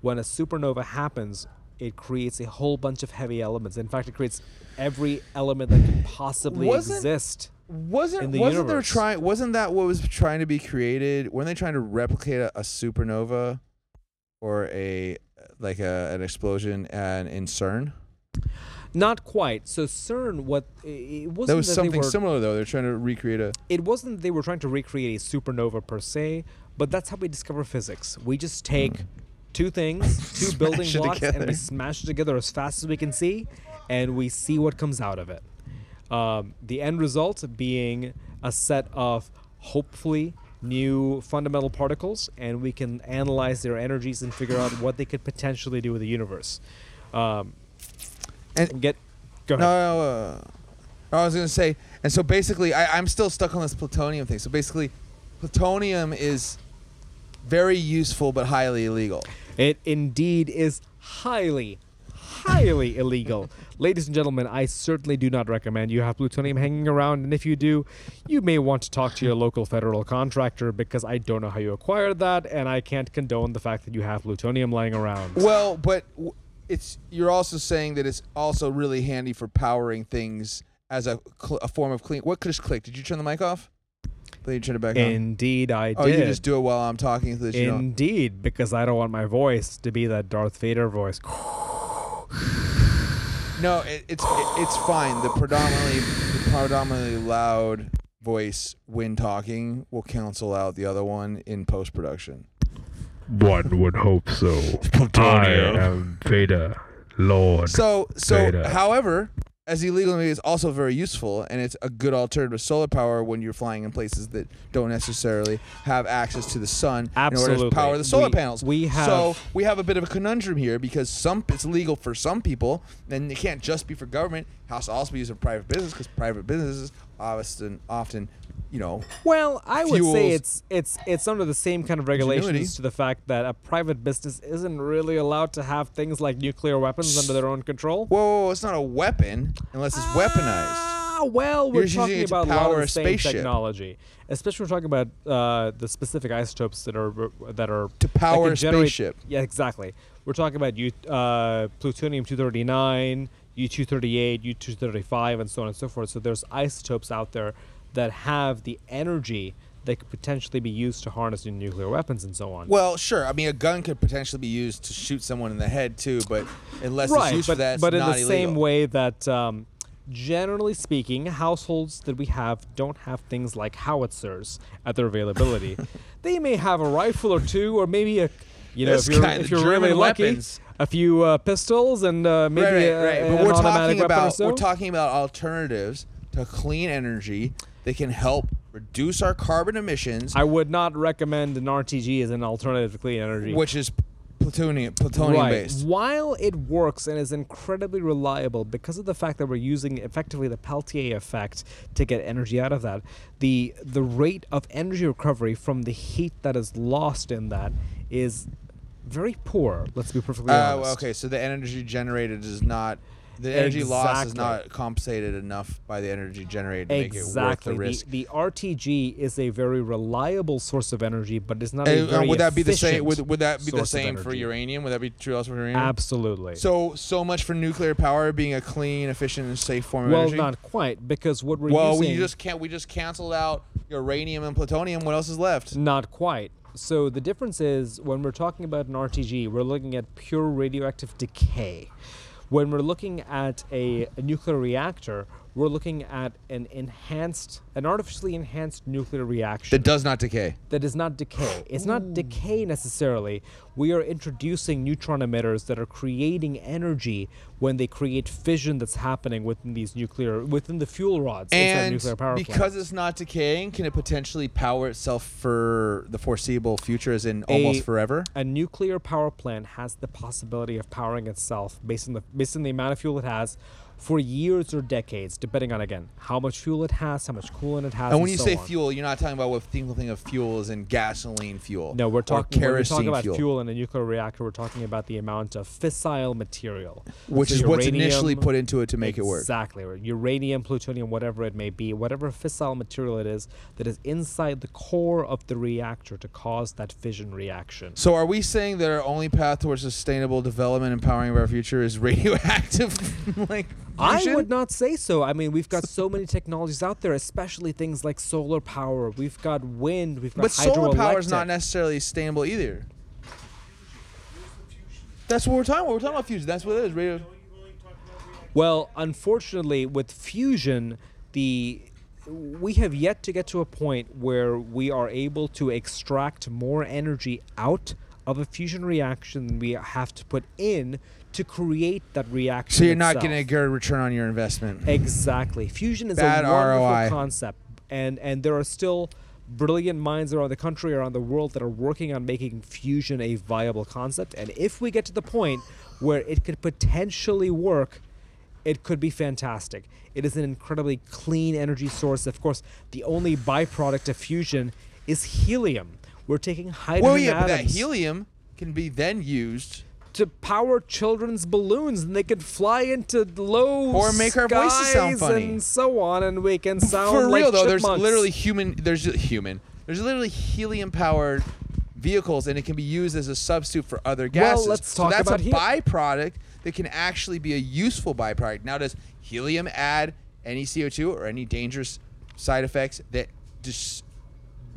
When a supernova happens, it creates a whole bunch of heavy elements. In fact, it creates every element that could possibly Wasn't- exist. Wasn't in the wasn't there trying? Wasn't that what was trying to be created? Weren't they trying to replicate a, a supernova, or a like a, an explosion and in CERN? Not quite. So CERN, what it wasn't That was they something were- similar though. They're trying to recreate a. it wasn't they were trying to recreate a supernova per se, but that's how we discover physics. We just take two things, [LAUGHS] two building blocks, and we smash it together as fast as we can see, and we see what comes out of it. Um, the end result being a set of hopefully new fundamental particles, and we can analyze their energies and figure out what they could potentially do with the universe. Um, And- and get go No, ahead. no, uh, I was gonna say, and so basically, I, I'm still stuck on this plutonium thing. So basically, plutonium is very useful but highly illegal. It indeed is highly, highly [LAUGHS] illegal. Ladies and gentlemen, I certainly do not recommend you have plutonium hanging around, and if you do, you may want to talk to your local federal contractor because I don't know how you acquired that, and I can't condone the fact that you have plutonium lying around. Well, but w- it's you're also saying that it's also really handy for powering things as a, cl- a form of clean. What could just clicked? Did you turn the mic off? Then you turn it back on. Indeed, I Oh, did. you just do it while I'm talking so that you don't. Indeed, because I don't want my voice to be that Darth Vader voice. No, it, it's it, it's fine. The predominantly the predominantly loud voice when talking will cancel out the other one in post production. One would hope so. [LAUGHS] I am Vader, Lord. So so Beta. however, as illegal is also very useful and it's a good alternative to solar power when you're flying in places that don't necessarily have access to the sun in order Absolutely. to power the solar We- panels. we have- so we have a bit of a conundrum here because some it's legal for some people and it can't just be for government. Has to also be used for private business because private businesses often often you know Well, I would say it's it's it's under the same kind of regulations ingenuity. to the fact that a private business isn't really allowed to have things like nuclear weapons under their own control. whoa, whoa, whoa, it's not a weapon unless it's weaponized. Ah, well, we're You're talking about power a spaceship. technology, especially we're talking about uh, the specific isotopes that are that are To power a generate- spaceship. Yeah, exactly. We're talking about uh, plutonium 239, U238, U235, and so on and so forth. So there's isotopes out there that have the energy that could potentially be used to harness new nuclear weapons and so on. Well, sure. I mean, a gun could potentially be used to shoot someone in the head too, but unless it's used but, for that, but in the illegal. same way that, um, generally speaking, households that we have don't have things like howitzers at their availability. [LAUGHS] they may have a rifle or two, or maybe a, you know, if you're, if you're really lucky, weapons. a few uh, pistols and uh, maybe right, a, right, right. an But we're automatic talking about so. we're talking about alternatives to clean energy that can help reduce our carbon emissions, I would not recommend an RTG as an alternative to clean energy. which is plutonium plutonium right. based. While it works and is incredibly reliable because of the fact that we're using effectively the Peltier effect to get energy out of that, the the rate of energy recovery from the heat that is lost in that is very poor. Let's be perfectly Uh, honest. well, okay, so the energy generated is not the energy loss is not compensated enough by the energy generated to make it worth Exactly. the risk. The, RTG is a very reliable source of energy, but it's not a And, uh, would that be the same? Would, would that be the same for uranium? Would that be true also for uranium? Absolutely. So so much for nuclear power being a clean, efficient, and safe form of well, energy. Well, not quite, because what we're well, using we just can't. We just canceled out uranium and plutonium. What else is left? Not quite. So the difference is when we're talking about an RTG, we're looking at pure radioactive decay. When we're looking at a, a nuclear reactor, we're looking at an enhanced, an artificially enhanced nuclear reaction That does not decay. that does not decay. It's not decay necessarily. We are introducing neutron emitters that are creating energy when they create fission that's happening within these nuclear, within the fuel rods inside And nuclear power because plants. it's not decaying, can it potentially power itself for the foreseeable future, as in almost A- forever? a nuclear power plant has the possibility of powering itself based on the based on the amount of fuel it has for years or decades, depending on again how much fuel it has, how much coolant it has. And when you so say on. fuel, you're not talking about what people think of fuel as in gasoline fuel. No, we're talking we're talking about fuel, fuel. in a nuclear reactor. We're talking about the amount of fissile material, which So is what's initially put into it to make it work. Exactly. Uranium, plutonium, whatever it may be, whatever fissile material it is that is inside the core of the reactor to cause that fission reaction. So, are we saying that our only path towards sustainable development and powering of our future is [LAUGHS] radioactive, like I would not say so. I mean, we've got so many technologies out there, especially things like solar power. We've got wind. We've got But solar power is not necessarily sustainable either. That's what we're talking about. We're talking about fusion. That's what it is. Radio. Well, unfortunately, with fusion, the we have yet to get to a point where we are able to extract more energy out of a fusion reaction than we have to put in to create that reaction. So you're not itself. getting a good return on your investment. Exactly. Fusion is Bad a wonderful ROI. concept, and and there are still brilliant minds around the country, around the world that are working on making fusion a viable concept. And if we get to the point where it could potentially work, it could be fantastic. It is an incredibly clean energy source. Of course, the only byproduct of fusion is helium. We're taking hydrogen Well, yeah, but that helium can be then used. To power children's balloons, and they could fly into low Or make our voices sound funny. and so on, and we can sound For like real though, there's literally human. There's human. There's literally helium-powered vehicles, and it can be used as a substitute for other gases. well, let's talk so that's about a he- byproduct that can actually be a useful byproduct. Now, does helium add any CO2 or any dangerous side effects that just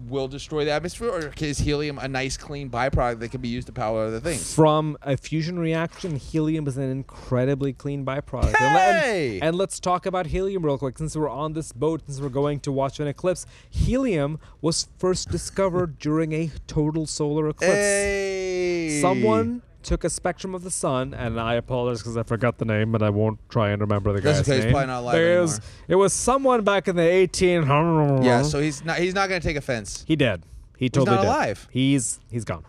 will destroy the atmosphere, or is helium a nice, clean byproduct that can be used to power other things? From a fusion reaction, helium is an incredibly clean byproduct. And and- Hey! And, let's talk about helium real quick. Since we're on this boat, since we're going to watch an eclipse, helium was first discovered during a total solar eclipse. Hey! Someone took a spectrum of the sun, and I apologize because I forgot the name, but I won't try and remember the That's guy's okay, he's name. probably not alive There is- anymore. it was someone back in the 18. Yeah, so he's not. He's not going to take offense. he did. He totally not did. alive. He's he's gone.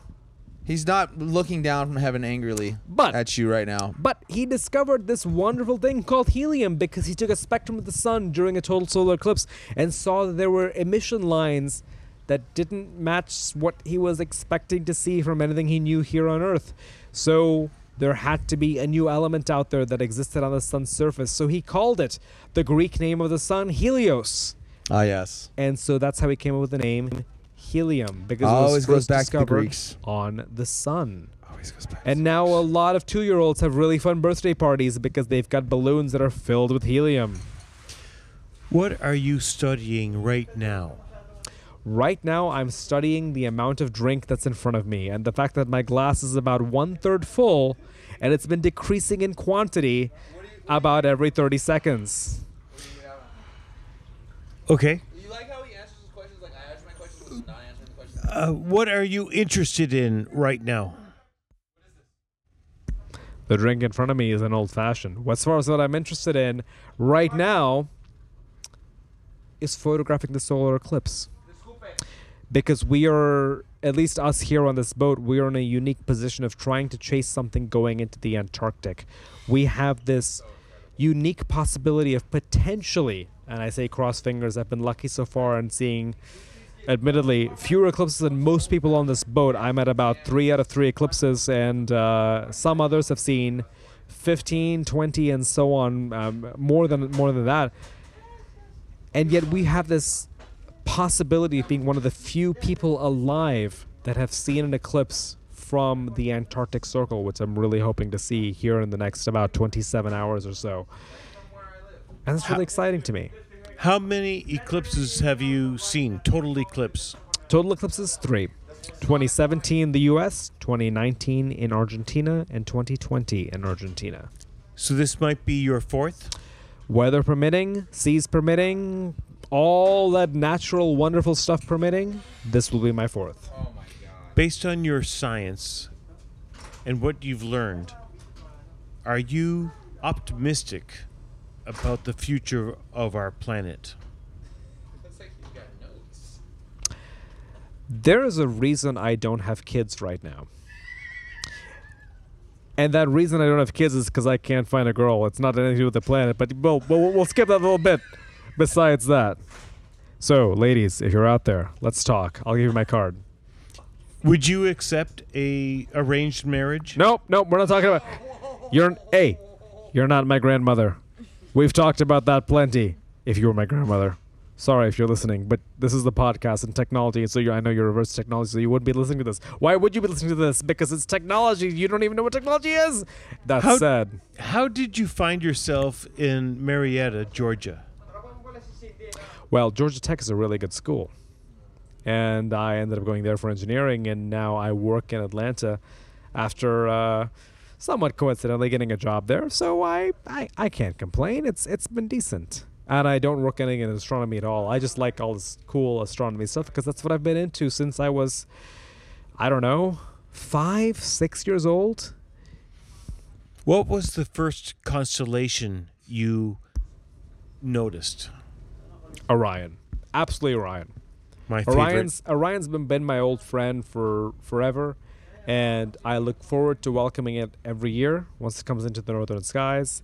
He's not looking down from heaven angrily But- at you right now. But he discovered this wonderful thing called helium because he took a spectrum of the sun during a total solar eclipse and saw that there were emission lines that didn't match what he was expecting to see from anything he knew here on Earth. So there had to be a new element out there that existed on the sun's surface. So he called it the Greek name of the sun, Helios. Ah, yes. And so that's how he came up with the name helium because it was Always goes first back to the Greeks. on the sun. Always goes back. And now a lot of two year olds have really fun birthday parties because they've got balloons that are filled with helium. What are you studying right now? Right now, I'm studying the amount of drink that's in front of me and the fact that my glass is about one third full and it's been decreasing in quantity about every 30 seconds. Okay. You like how he answers his questions like I answer my questions with not answering the questions? Uh, what are you interested in right now? The drink in front of me is an old fashioned. As far as what I'm interested in right now is photographing the solar eclipse. Because we are, at least us here on this boat, we are in a unique position of trying to chase something going into the Antarctic. We have this unique possibility of potentially, and I say cross fingers, I've been lucky so far in seeing admittedly fewer eclipses than most people on this boat. I'm at about three out of three eclipses, and uh, some others have seen 15, 20, and so on, um, more than more than that. And yet we have this possibility of being one of the few people alive that have seen an eclipse from the Antarctic Circle, which I'm really hoping to see here in the next about 27 hours or so. And that's really exciting to me. How many eclipses have you seen? Total eclipse. Total eclipses three 2017 in the US, 2019 in Argentina, and 2020 in Argentina. So this might be your fourth. weather permitting, seas permitting, all that natural, wonderful stuff permitting, this will be my fourth. Oh Based on your science and what you've learned, are you optimistic about the future of our planet? There is a reason I don't have kids right now. And that reason I don't have kids is because I can't find a girl. It's not anything to do with the planet, but we'll, we'll, we'll skip that a little bit besides that. So, ladies, if you're out there, let's talk. I'll give you my card. Would you accept a arranged marriage? Nope, nope, we're not talking about. You're hey, you're not my grandmother. We've talked about that plenty. If you were my grandmother, sorry if you're listening, but this is the podcast and technology, so you, I know you're reverse technology, so you wouldn't be listening to this. Why would you be listening to this? Because it's technology. You don't even know what technology is. That How- said, How did you find yourself in Marietta, Georgia? Well, Georgia Tech is a really good school, and I ended up going there for engineering, and now I work in Atlanta after. Uh, somewhat coincidentally getting a job there, so I, I, I can't complain. It's it's been decent. And I don't work anything in astronomy at all. I just like all this cool astronomy stuff because that's what I've been into since I was, I don't know, five, six years old. What was the first constellation you noticed? Orion, absolutely Orion. My favorite. Orion's Orion's been been my old friend for forever, and I look forward to welcoming it every year once it comes into the northern skies.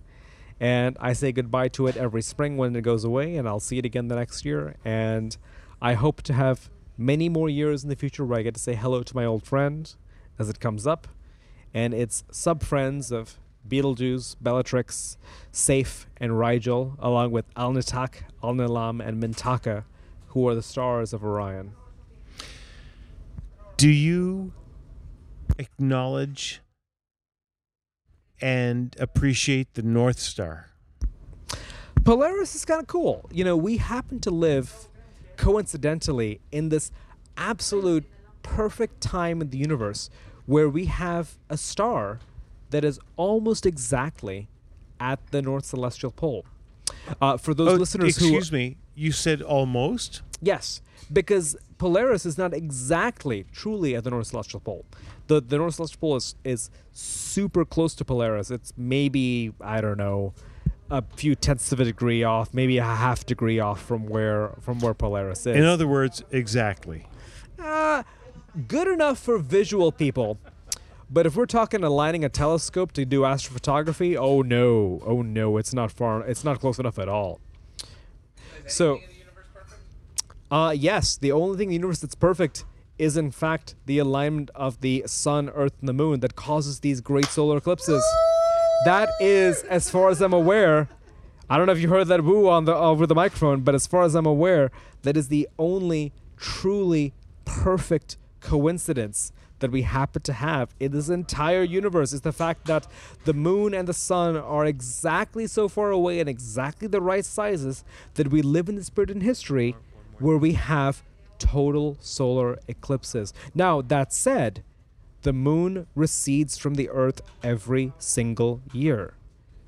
And I say goodbye to it every spring when it goes away, and I'll see it again the next year. And I hope to have many more years in the future where I get to say hello to my old friend as it comes up, and its sub friends of Betelgeuse, Bellatrix, Saiph, and Rigel, along with Alnitak, Alnilam, and Mintaka, who are the stars of Orion. Do you acknowledge and appreciate the North Star? Polaris is kind of cool. You know, we happen to live coincidentally in this absolute perfect time in the universe where we have a star that is almost exactly at the North Celestial Pole. Uh, for those Oh, listeners who excuse me, you said almost? Yes, because Polaris is not exactly truly at the North Celestial Pole. The the North Celestial Pole is, is super close to Polaris. It's maybe I don't know a few tenths of a degree off, maybe a half degree off from where from where Polaris is. In other words, exactly. Uh, good enough for visual people. But if we're talking aligning a telescope to do astrophotography, oh no, oh no, it's not far, it's not close enough at all. So, uh, yes, the only thing in the universe that's perfect is in fact the alignment of the sun, earth, and the moon that causes these great solar eclipses. That is, as far as I'm aware, I don't know if you heard that woo on the over the microphone, but as far as I'm aware, that is the only truly perfect coincidence that we happen to have in this entire universe is the fact that the moon and the sun are exactly so far away and exactly the right sizes that we live in this period in history where we have total solar eclipses. Now, that said, the moon recedes from the earth every single year.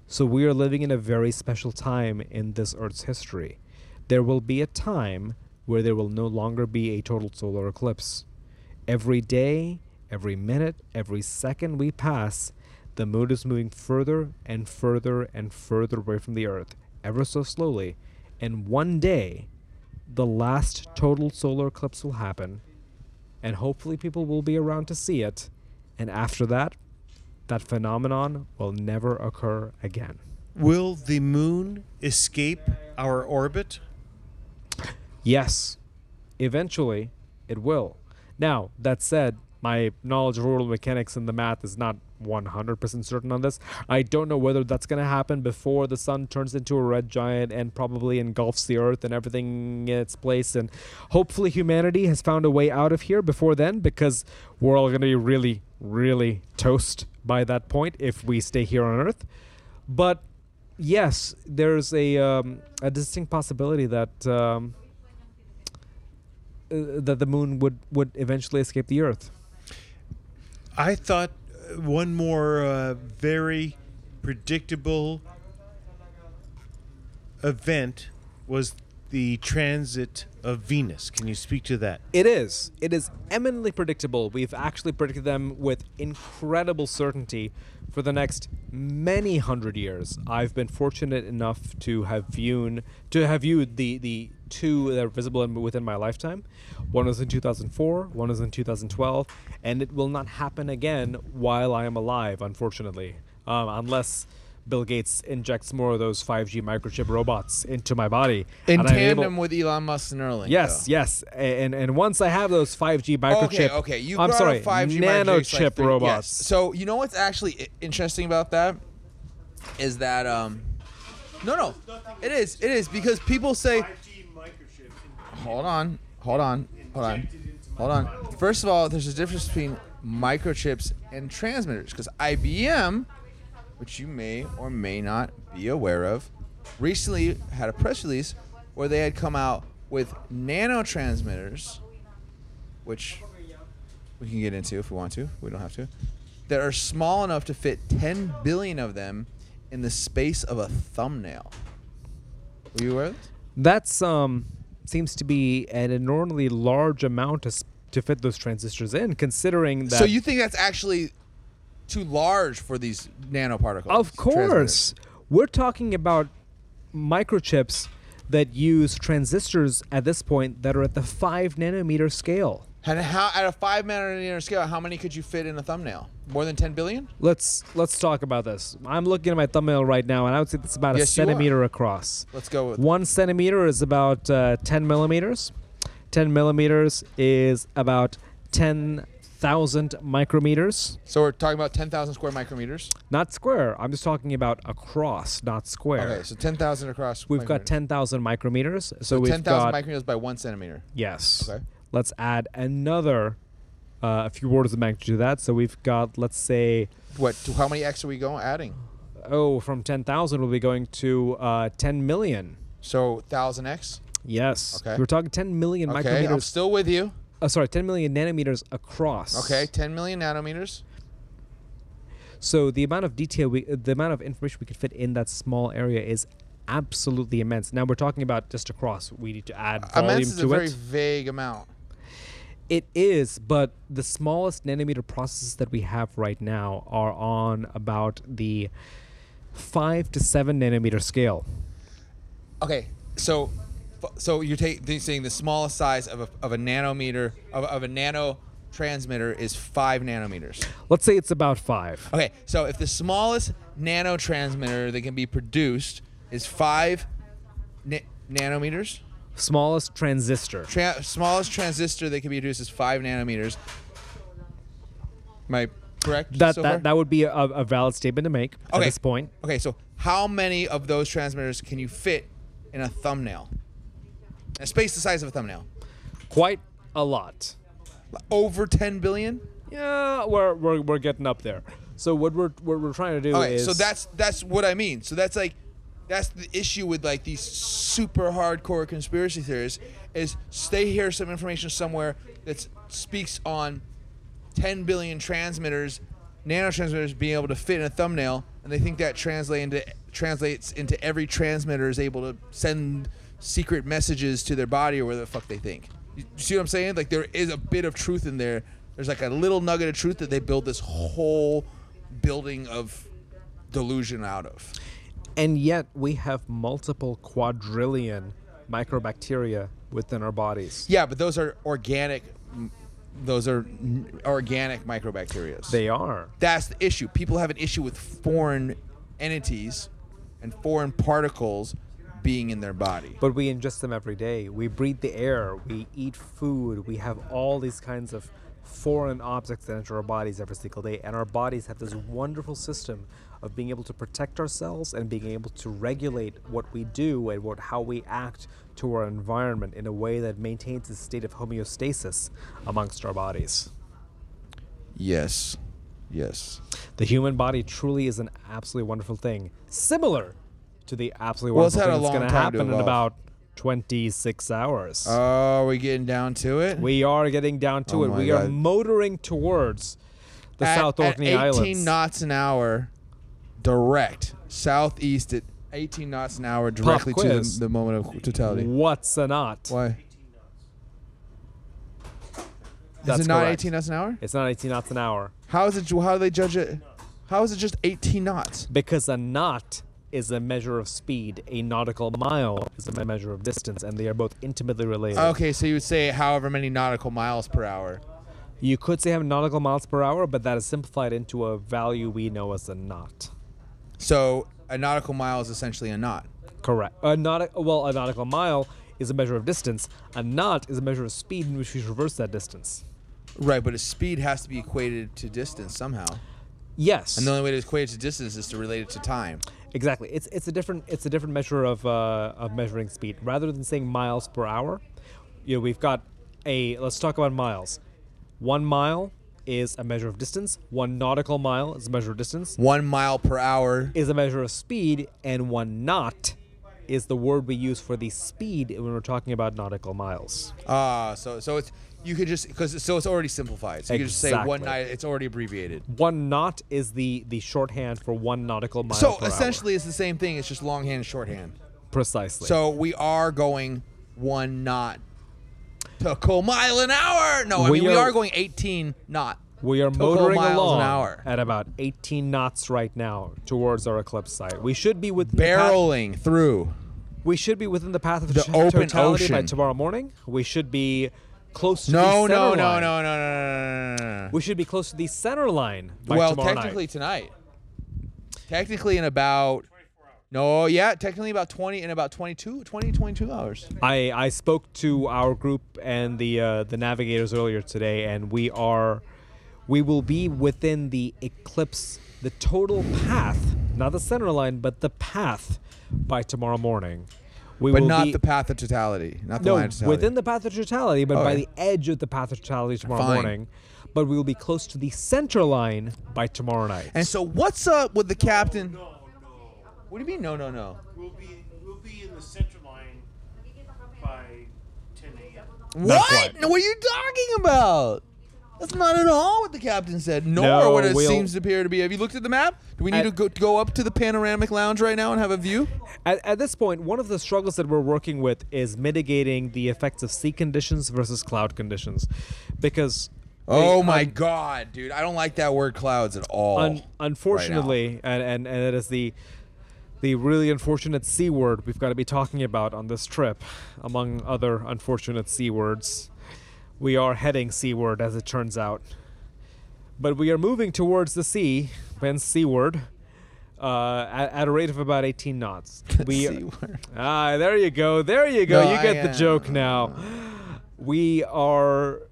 So we are living in a very special time in this Earth's history. There will be a time where there will no longer be a total solar eclipse. Every day, every minute, every second we pass, the moon is moving further and further and further away from the Earth, ever so slowly. And one day, the last total solar eclipse will happen, and hopefully people will be around to see it. And after that, that phenomenon will never occur again. Will the moon escape our orbit? Yes, eventually it will. Now, that said, my knowledge of orbital mechanics and the math is not 100% certain on this. I don't know whether that's going to happen before the sun turns into a red giant and probably engulfs the earth and everything in its place. And hopefully, humanity has found a way out of here before then because we're all going to be really, really toast by that point if we stay here on earth. But yes, there's a, um, a distinct possibility that. Um, that the moon would would eventually escape the Earth. I thought uh, one more uh, very predictable event was the transit of Venus. Can you speak to that? It is. It is eminently predictable. We've actually predicted them with incredible certainty for the next many hundred years. I've been fortunate enough to have viewed to have viewed the the two that are visible in, within my lifetime. One was in 2004. One was in 2012, and it will not happen again while I am alive, unfortunately, um, unless. Bill Gates injects more of those 5G microchip robots into my body. In and I'm able- tandem with Elon Musk and Neuralink. Yes, though. yes, and and once I have those 5G microchip, Okay, okay. You I'm sorry, up 5G nanochip like robots. yes. So you know what's actually interesting about that is that um, no, no, it is, it is because people say, hold on, hold on, hold on, hold on. First of all, there's a difference between microchips and transmitters because IBM, which you may or may not be aware of, recently had a press release where they had come out with nanotransmitters, which we can get into if we want to. We don't have to. That are small enough to fit 10 billion of them in the space of a thumbnail. Were you aware of this? That's um seems to be an enormously large amount to, to fit those transistors in, considering that. So you think that's actually too large for these nanoparticles? of course, we're talking about microchips that use transistors at this point that are at the five nanometer scale. And how at a five nanometer scale, how many could you fit in a thumbnail? More than 10 billion? Let's let's talk about this. I'm looking at my thumbnail right now, and I would say it's about a Yes, are. centimeter across. Let's go with. One centimeter is about uh, 10 millimeters. 10 millimeters is about 10,000 micrometers. So we're talking about 10,000 square micrometers. Not square. I'm just talking about across, not square. Okay, so 10,000 across. We've got 10,000 micrometers. So, So we've 10,000 micrometers by one centimeter. yes. Okay. Let's add another, uh, a few orders of magnitude to that. So we've got, let's say, What? To how many X are we going adding? oh, from 10,000, we'll be going to uh, 10 million. So 1,000 X. Yes. Okay. We're talking 10 million Okay, I'm micrometers. still with you. uh, sorry, 10 million nanometers across. Okay, 10 million nanometers. So the amount of detail we, uh, the amount of information we could fit in that small area is absolutely immense. Now we're talking about just across. We need to add volume Immense is to a very it. vague amount. It is, but the smallest nanometer processes that we have right now are on about the five to seven nanometer scale. Okay, so so you're ta- you're saying the smallest size of a, of a nanometer of, of a nano transmitter is five nanometers. Let's say it's about five. Okay, so if the smallest nano transmitter that can be produced is five na- nanometers, Smallest transistor. tra- smallest transistor that can be produced is five nanometers. Am I correct? That so far? that, that would be a, a valid statement to make at this point. Okay, so how many of those transmitters can you fit in a thumbnail? A space the size of a thumbnail. Quite a lot. Over 10 billion? Yeah, we're, we're, we're getting up there. So what we're what we're trying to do Okay, is so that's that's what I mean. So that's like that's the issue with like these super hardcore conspiracy theorists is they hear some information somewhere that speaks on 10 billion transmitters, nanotransmitters being able to fit in a thumbnail, and they think that translate into translates into every transmitter is able to send secret messages to their body or whatever the fuck they think. You see what I'm saying? Like there is a bit of truth in there. There's like a little nugget of truth that they build this whole building of delusion out of. And yet we have multiple quadrillion microbacteria within our bodies. Yeah, but those are organic. Those are organic microbacteria. They are. That's the issue. People have an issue with foreign entities and foreign particles being in their body. But we ingest them every day. We breathe the air. We eat food. We have all these kinds of foreign objects that enter our bodies every single day. And our bodies have this wonderful system of being able to protect ourselves and being able to regulate what we do and what how we act to our environment in a way that maintains a state of homeostasis amongst our bodies. Yes. Yes. The human body truly is an absolutely wonderful thing, similar to the absolutely Well, wonderful thing that's going to happen in about 26 hours. Oh, we're we getting down to it? we are getting down to Oh it. We are motoring towards the at, South at 18 Islands. knots an hour, direct southeast at 18 knots an hour directly to quiz. the, the moment of totality. What's a knot? Why? That's is it not correct. 18 knots an hour? It's not 18 knots an hour How is it? How do they judge it? How is it just 18 knots? because a knot is a measure of speed. A nautical mile is a measure of distance, and they are both intimately related. Okay, so you would say however many nautical miles per hour. You could say have nautical miles per hour, but that is simplified into a value we know as a knot. So a nautical mile is essentially a knot. Correct. A nautic- well, a nautical mile is a measure of distance. A knot is a measure of speed in which we traverse that distance. Right, but a speed has to be equated to distance somehow. Yes. And the only way to equate it to distance is to relate it to time. Exactly. It's it's a different it's a different measure of uh, of measuring speed. Rather than saying miles per hour, you know, we've got a let's talk about miles. One mile is a measure of distance. One nautical mile is a measure of distance. One mile per hour. Is a measure of speed, and one knot is the word we use for the speed when we're talking about nautical miles. Ah, so so it's you could just because so it's already simplified. So you could just say one Exactly. night. It's already abbreviated. One knot is the the shorthand for one nautical mile. So per hour. essentially, it's the same thing. It's just longhand and shorthand. precisely. So we are going one knot to a mile an hour. No, I We mean we are- are going 18 knot. We are motoring miles an along hour. at about 18 knots right now towards our eclipse site. We should be path, Barreling through. we should be within the path of The open totality by tomorrow morning. We should be close to No, the no, center no, no, line. no, no, no, no, no, no. We should be close to the center line by Well, technically night. tonight. Technically in about no, yeah, technically about 20 in about 22, 20, 22 hours. I, I spoke to our group and the uh, the navigators earlier today, and we are we will be within the eclipse, the total path, not the center line, but the path by tomorrow morning. We But will not be, the path of totality. Not the no line of totality. within the path of totality, but by Okay. the edge of the path of totality tomorrow Fine. morning. But we will be close to the center line by tomorrow night. And so what's up with the captain? What do you mean no no no? We'll be we'll be in the center line by 10 a.m. What? quite. No, what are you talking about? That's not at all what the captain said, nor No, what it we'll- seems to appear to be. Have you looked at the map? Do we need At- to go, go up to the panoramic lounge right now and have a view? At, at this point, one of the struggles that we're working with is mitigating the effects of sea conditions versus cloud conditions, because Oh they- my un- god, dude! I don't like that word clouds at all. un- unfortunately, and, and and it is the the really unfortunate c word we've got to be talking about on this trip, among other unfortunate c words. We are heading seaward, as it turns out, but we are moving towards the sea, hence seaward. Uh, at, at a rate of about 18 knots. [LAUGHS] We Ah, there you go. There you go. No, you I, get the joke now. We are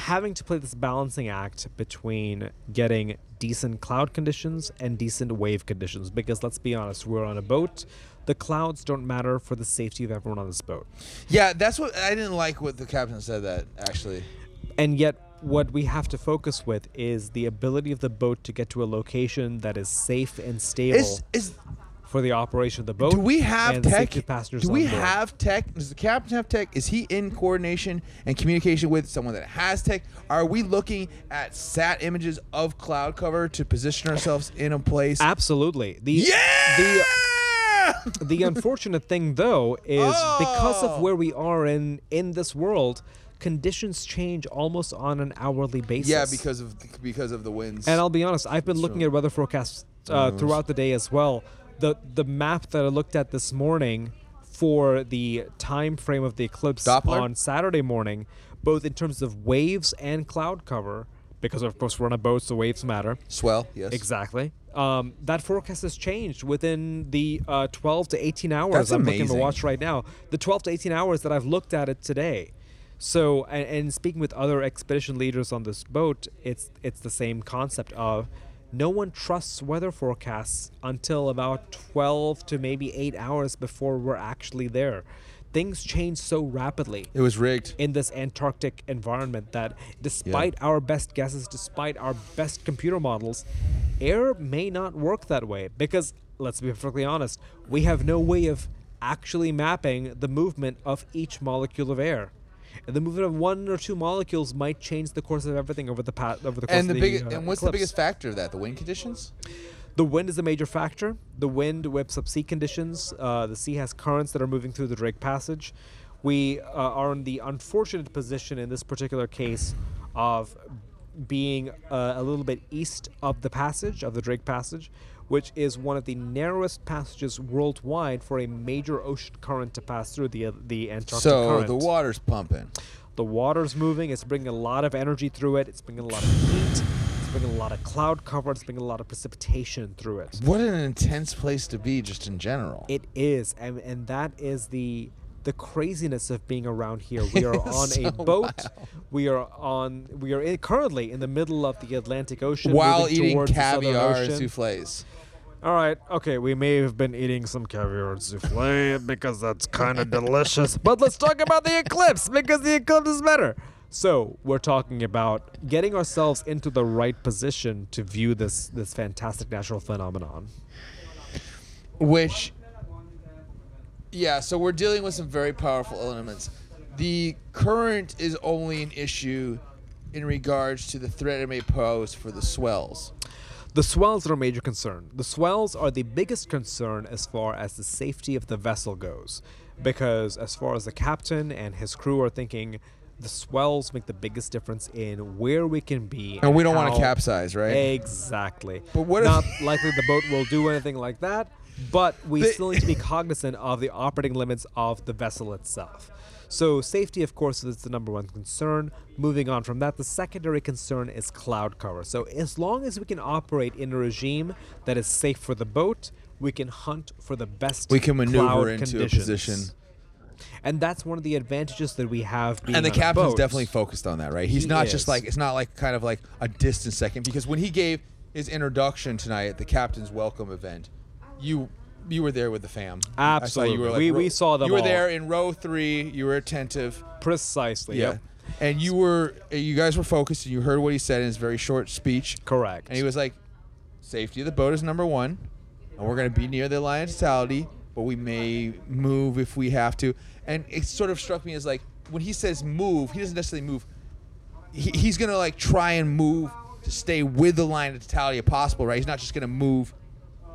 having to play this balancing act between getting decent cloud conditions and decent wave conditions because let's be honest, we're on a boat. The clouds don't matter for the safety of everyone on this boat. Yeah, that's what I didn't like. What the captain said that actually. And yet what we have to focus with is the ability of the boat to get to a location that is safe and stable Is is for the operation of the boat. do we have tech? safety of passengers Do we have tech? Does the captain have tech? Is he in coordination and communication with someone that has tech? Are we looking at sat images of cloud cover to position ourselves in a place? Absolutely. The yeah. the the unfortunate thing though is because of Oh. where we are in in this world conditions change almost on an hourly basis yeah, because of because of the winds. and i'll be honest i've been looking at weather forecasts uh, throughout the day as well the the map that i looked at this morning for the time frame of the eclipse Doppler? on saturday morning both in terms of waves and cloud cover because of course we're on a boat so waves matter swell. Yes. Exactly. Um, that forecast has changed within the uh, 12 to 18 hours. That's I'm looking to watch right now. The 12 to 18 hours that I've looked at it today. So, and, and speaking with other expedition leaders on this boat, it's it's the same concept of no one trusts weather forecasts until about 12 to maybe 8 hours before we're actually there. Things change so rapidly It was rigged. in this Antarctic environment that despite our best guesses, despite our best computer models, air may not work that way because let's be perfectly honest, we have no way of actually mapping the movement of each molecule of air. And the movement of one or two molecules might change the course of everything over the pa- over the course And the of the biggest uh, and what's the biggest factor of that? The wind conditions. The wind is a major factor. The wind whips up sea conditions. Uh, the sea has currents that are moving through the Drake Passage. We uh, are in the unfortunate position in this particular case of being uh, a little bit east of the passage, of the Drake Passage, which is one of the narrowest passages worldwide for a major ocean current to pass through the, the Antarctic So current. the water's pumping. The water's moving. It's bringing a lot of energy through it. It's bringing a lot of heat. It's bringing a lot of cloud cover. It's bringing a lot of precipitation through it. What an intense place to be, just in general. It is, and, and that is the the craziness of being around here. We are [LAUGHS] on a boat. wild. We are on. We are in, currently in the middle of the Atlantic Ocean, While eating towards the Southern caviar and souffles. All right, okay, we may have been eating some caviar souffle because that's kind of delicious. But let's talk about the eclipse because the eclipse is better. So we're talking about getting ourselves into the right position to view this this fantastic natural phenomenon. Which, yeah, so we're dealing with some very powerful elements. The current is only an issue in regards to the threat it may pose for the swells. The swells are a major concern. The swells are the biggest concern as far as the safety of the vessel goes, because as far as the captain and his crew are thinking, the swells make the biggest difference in where we can be. And and we don't want to capsize, right? Exactly. But what if- Not likely the boat will do anything like that, but we still need to be cognizant of the operating limits of the vessel itself. So safety, of course, is the number one concern. Moving on from that, the secondary concern is cloud cover. So as long as we can operate in a regime that is safe for the boat, we can hunt for the best. We can maneuver into a position. and that's one of the advantages that we have. Being and the captain's definitely focused on that, right? He's He not just like it's not like kind of like a distant second because when he gave his introduction tonight at the captain's welcome event, you you were there with the fam. Saw you were Absolutely. like We- row- we saw them You were all. there in row three. You were attentive. precisely. Yeah. Yep. And you were you guys were focused and you heard what he said in his very short speech. Correct. And he was like, safety of the boat is number one, and we're going to be near the line of totality, but we may move if we have to. And it sort of struck me as like, when he says move, he doesn't necessarily move. He, he's going to like try and move to stay with the line of totality if possible, right? He's not just going to move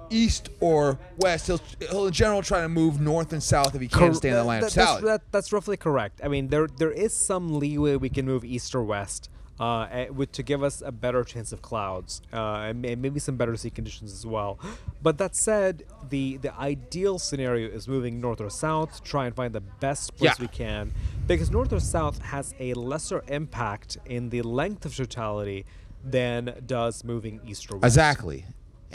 east or west. He'll, he'll in general try to move north and south if he can't stay in the line of that's, that, that's roughly correct. I mean, there there is some leeway we can move east or west, uh, eh, with, to give us a better chance of clouds, uh, and may- maybe some better sea conditions as well. But that said, the the ideal scenario is moving north or south, try and find the best place Yeah. we can, because north or south has a lesser impact in the length of totality than does moving east or west. Exactly.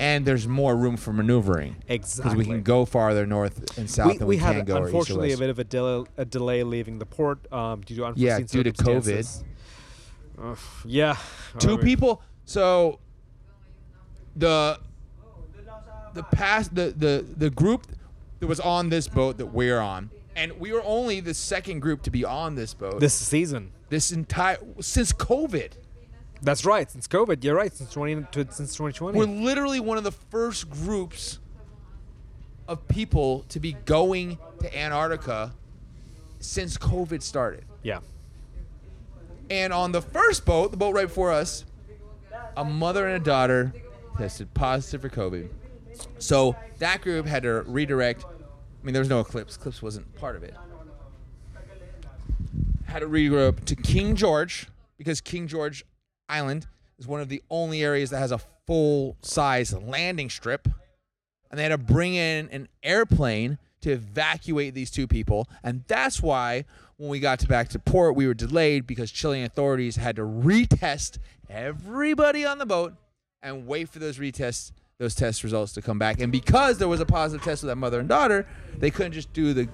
And there's more room for maneuvering. Because we can go farther north and south we, than we we, had can go unfortunately a bit of a delay, a delay leaving the port um, due to unforeseen Yeah, due to COVID. yeah, two mean, people so the the past the, the the group that was on this boat that we're on and we were only the second group to be on this boat This season. this entire since covid That's right. Since COVID, you're right. Since twenty to, since 2020. we're literally one of the first groups of people to be going to antarctica since covid started yeah. And on the first boat, the boat right before us, a mother and a daughter tested positive for COVID. So that group had to redirect. I mean, there was no Eclipse. Eclipse wasn't part of it. Had to regroup to King George because King George Island is one of the only areas that has a full size landing strip. And they had to bring in an airplane to evacuate these two people. And that's why when we got to back to port, we were delayed because Chilean authorities had to retest everybody on the boat and wait for those retests, those test results to come back. And because there was a positive test with that mother and daughter, they couldn't just do the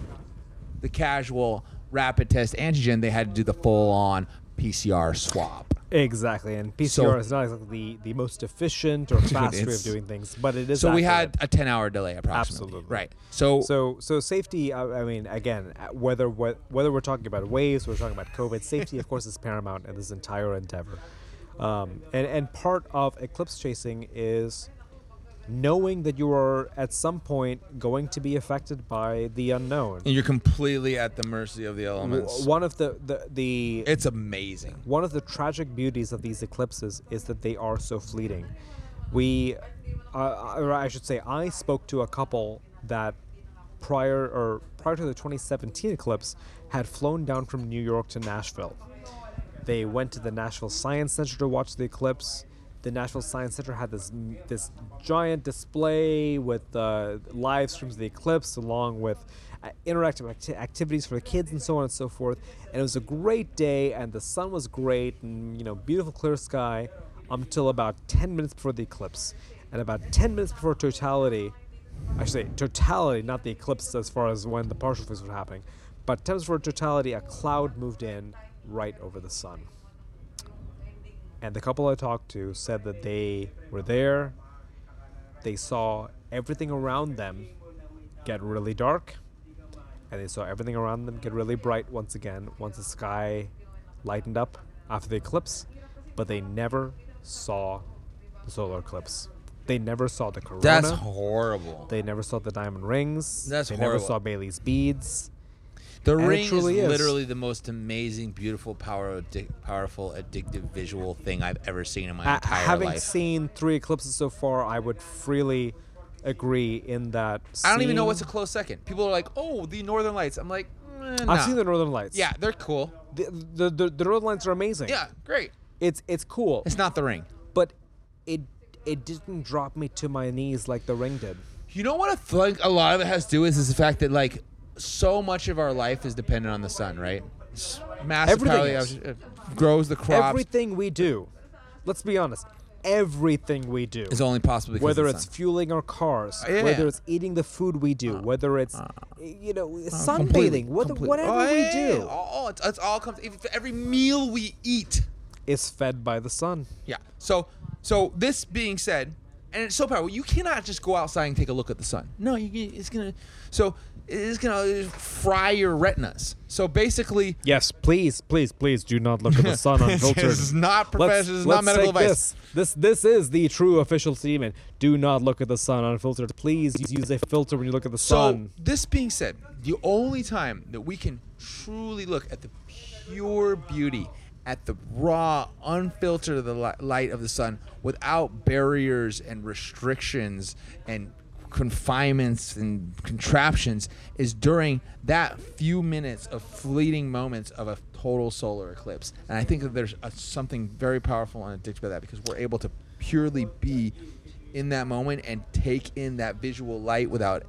the casual rapid test antigen. They had to do the full on PCR swab. Exactly. And PCR So- is not exactly the, the most efficient or [LAUGHS] fast way of doing things, but it is. So we had a 10 hour delay approximately. Absolutely. Right. So, So, so safety. I, I mean, again, whether whether we're talking about waves, we're talking about COVID, safety, of course, is paramount in this entire endeavor. Um, and and part of eclipse chasing is knowing that you are at some point going to be affected by the unknown. and you're completely at the mercy of the elements. One of the the, the It's amazing. one of the tragic beauties of these eclipses is that they are so fleeting. we, uh, or I should say, I spoke to a couple that prior or prior to the 2017 eclipse had flown down from New York to Nashville. They went to the Nashville Science Center to watch the eclipse. The National Science Center had this this giant display with uh, live streams of the eclipse, along with uh, interactive acti- activities for the kids and so on and so forth. And it was a great day, and the sun was great, and you know, beautiful clear sky, until about 10 minutes before the eclipse. And about 10 minutes before totality, say totality, not the eclipse as far as when the partial phase was happening, but 10 minutes before totality, a cloud moved in right over the sun. And the couple I talked to said that they were there, they saw everything around them get really dark, and they saw everything around them get really bright once again once the sky lightened up after the eclipse, but they never saw the solar eclipse. They never saw the corona. That's horrible. They never saw the diamond rings. That's they horrible. never saw Baily's beads. The And ring is is. literally the most amazing, beautiful, power, addic- powerful, addictive visual thing I've ever seen in my Uh, entire having life. Having seen three eclipses so far, I would freely agree in that. I don't even know what's a close second. People are like, "Oh, the Northern Lights." I'm like, eh, I've seen the Northern Lights. Yeah, they're cool. the, the, the, the Northern Lights are amazing. Yeah, great. it's it's cool, It's not the ring. but it it didn't drop me to my knees like the ring did. You know what I think a lot of it has to do with is the fact that like so much of our life is dependent on the sun, right? Massive Everything uh, grows the crops. Everything we do, let's be honest, everything we do, is only possible because whether of the it's sun. fueling our cars, Yeah. whether it's eating the food we do, uh, whether it's uh, you know uh, Completely, sunbathing, whether, whatever Oh, we yeah, do yeah. all it's, it's all comes every meal we eat. is fed by the sun. Yeah. So so this being said, and it's so powerful, you cannot just go outside and take a look at the sun. No, you, it's gonna. So it's gonna fry your retinas. So basically, Yes, please, please, please do not look at the sun [LAUGHS] unfiltered. this is not professional. This is not medical advice. This. this this is the true official statement. Do not look at the sun unfiltered. Please use a filter when you look at the So sun. this being said, the only time that we can truly look at the pure beauty, at the raw, unfiltered the light of the sun, without barriers and restrictions and confinements and contraptions, is during that few minutes of fleeting moments of a total solar eclipse. And I think that there's a, something very powerful and addictive about that because we're able to purely be in that moment and take in that visual light without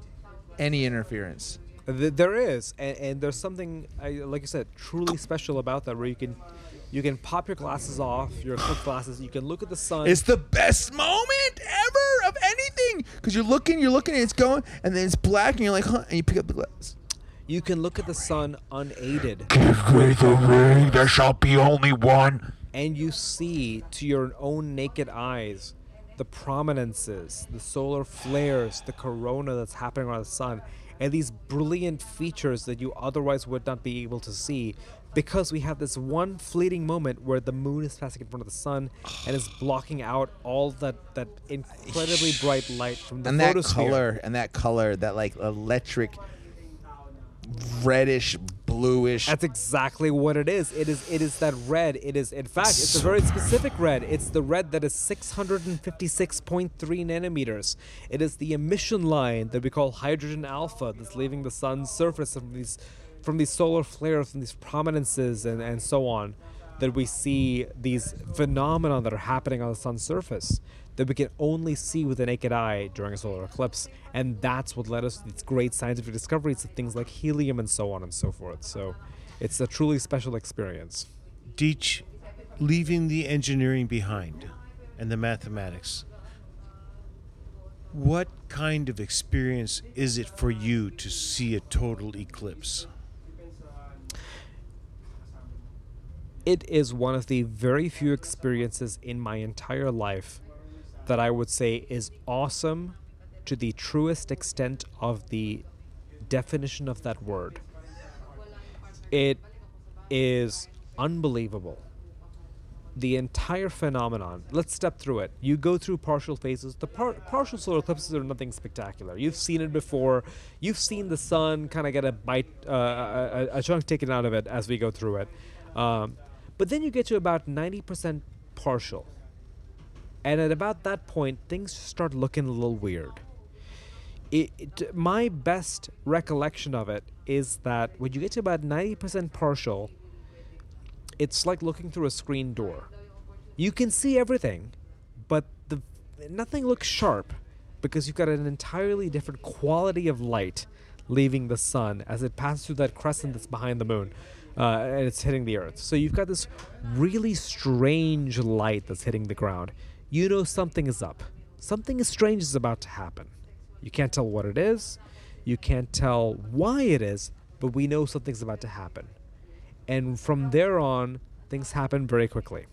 any interference. There is, and, and there's something, I, like you said, truly special about that, where you can, you can pop your glasses off, your eclipse glasses. You can look at the sun. It's the best moment ever of because you're looking, you're looking, and it's going, and then it's black, and you're like, huh, and you pick up the glass. you can look at the sun unaided, Give me the ring, there shall be only one. and you see to your own naked eyes the prominences, the solar flares, the corona that's happening around the sun, and these brilliant features that you otherwise would not be able to see because we have this one fleeting moment where the moon is passing in front of the sun and is [SIGHS] blocking out all that, that incredibly bright light from the and that color, and that color, that like electric, reddish, bluish. That's exactly what it is. It is it is that red. It is in fact it's a very specific red. It's the red that is 656.3 nanometers. It is the emission line that we call hydrogen alpha that's leaving the sun's surface from these from these solar flares and these prominences and, and so on that we see these phenomena that are happening on the sun's surface that we can only see with the naked eye during a solar eclipse. And that's what led us to these great scientific discoveries of things like helium and so on and so forth. So it's a truly special experience. Deech, leaving the engineering behind and the mathematics, what kind of experience is it for you to see a total eclipse? It is one of the very few experiences in my entire life that I would say is awesome to the truest extent of the definition of that word. It is unbelievable. The entire phenomenon. Let's step through it. You go through partial phases. The par- partial solar eclipses are nothing spectacular. You've seen it before. You've seen the sun kind of get a bite, uh, a, a- chunk taken out of it as we go through it. Um, but then you get to about 90% partial. And at about that point, things start looking a little weird. It, it, my best recollection of it is that when you get to about 90% partial, it's like looking through a screen door. You can see everything, but the nothing looks sharp because you've got an entirely different quality of light leaving the sun as it passes through that crescent that's behind the moon uh, and it's hitting the earth. So you've got this really strange light that's hitting the ground. You know something is up. Something strange is about to happen. You can't tell what it is, you can't tell why it is, but we know something's about to happen. And from there on, things happen very quickly.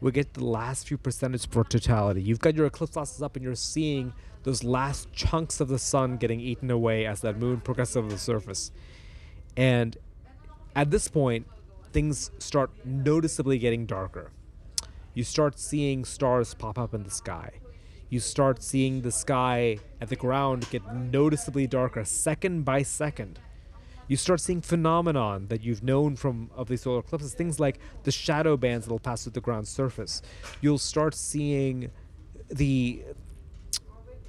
We get the last few percentage for totality. You've got your eclipse glasses up and you're seeing those last chunks of the sun getting eaten away as that moon progresses over the surface. And at this point, things start noticeably getting darker. You start seeing stars pop up in the sky. You start seeing the sky at the ground get noticeably darker second by second. You start seeing phenomenon that you've known from of these solar eclipses, things like the shadow bands that'll pass through the ground surface. You'll start seeing the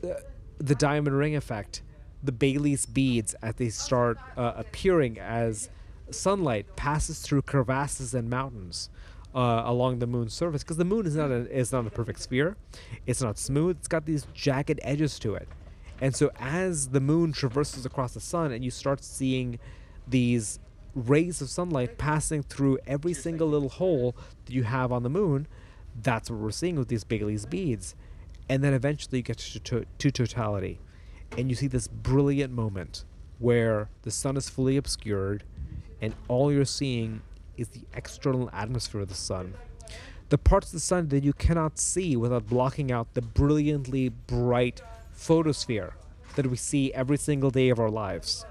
uh, the diamond ring effect, the Baily's beads as they start uh, appearing as sunlight passes through crevasses and mountains uh, along the moon's surface. Because the moon is not a is not a perfect sphere, it's not smooth. It's got these jagged edges to it, and so as the moon traverses across the sun, and you start seeing these rays of sunlight passing through every single little hole that you have on the moon, that's what we're seeing with these Baily's beads and then eventually you get to, to, to totality and you see this brilliant moment where the sun is fully obscured and all you're seeing is the external atmosphere of the sun. The parts of the sun that you cannot see without blocking out the brilliantly bright photosphere that we see every single day of our lives.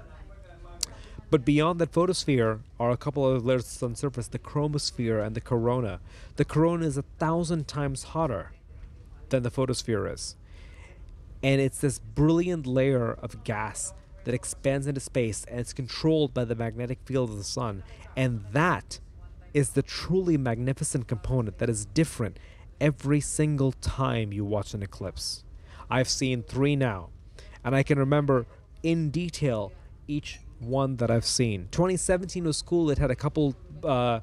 But beyond that photosphere are a couple of layers of the sun's surface the chromosphere and the corona. The corona is a thousand times hotter than the photosphere is. And it's this brilliant layer of gas that expands into space and it's controlled by the magnetic field of the sun. And that is the truly magnificent component that is different every single time you watch an eclipse. I've seen three now, and I can remember in detail each one that I've seen. 2017 was cool. It had a couple uh,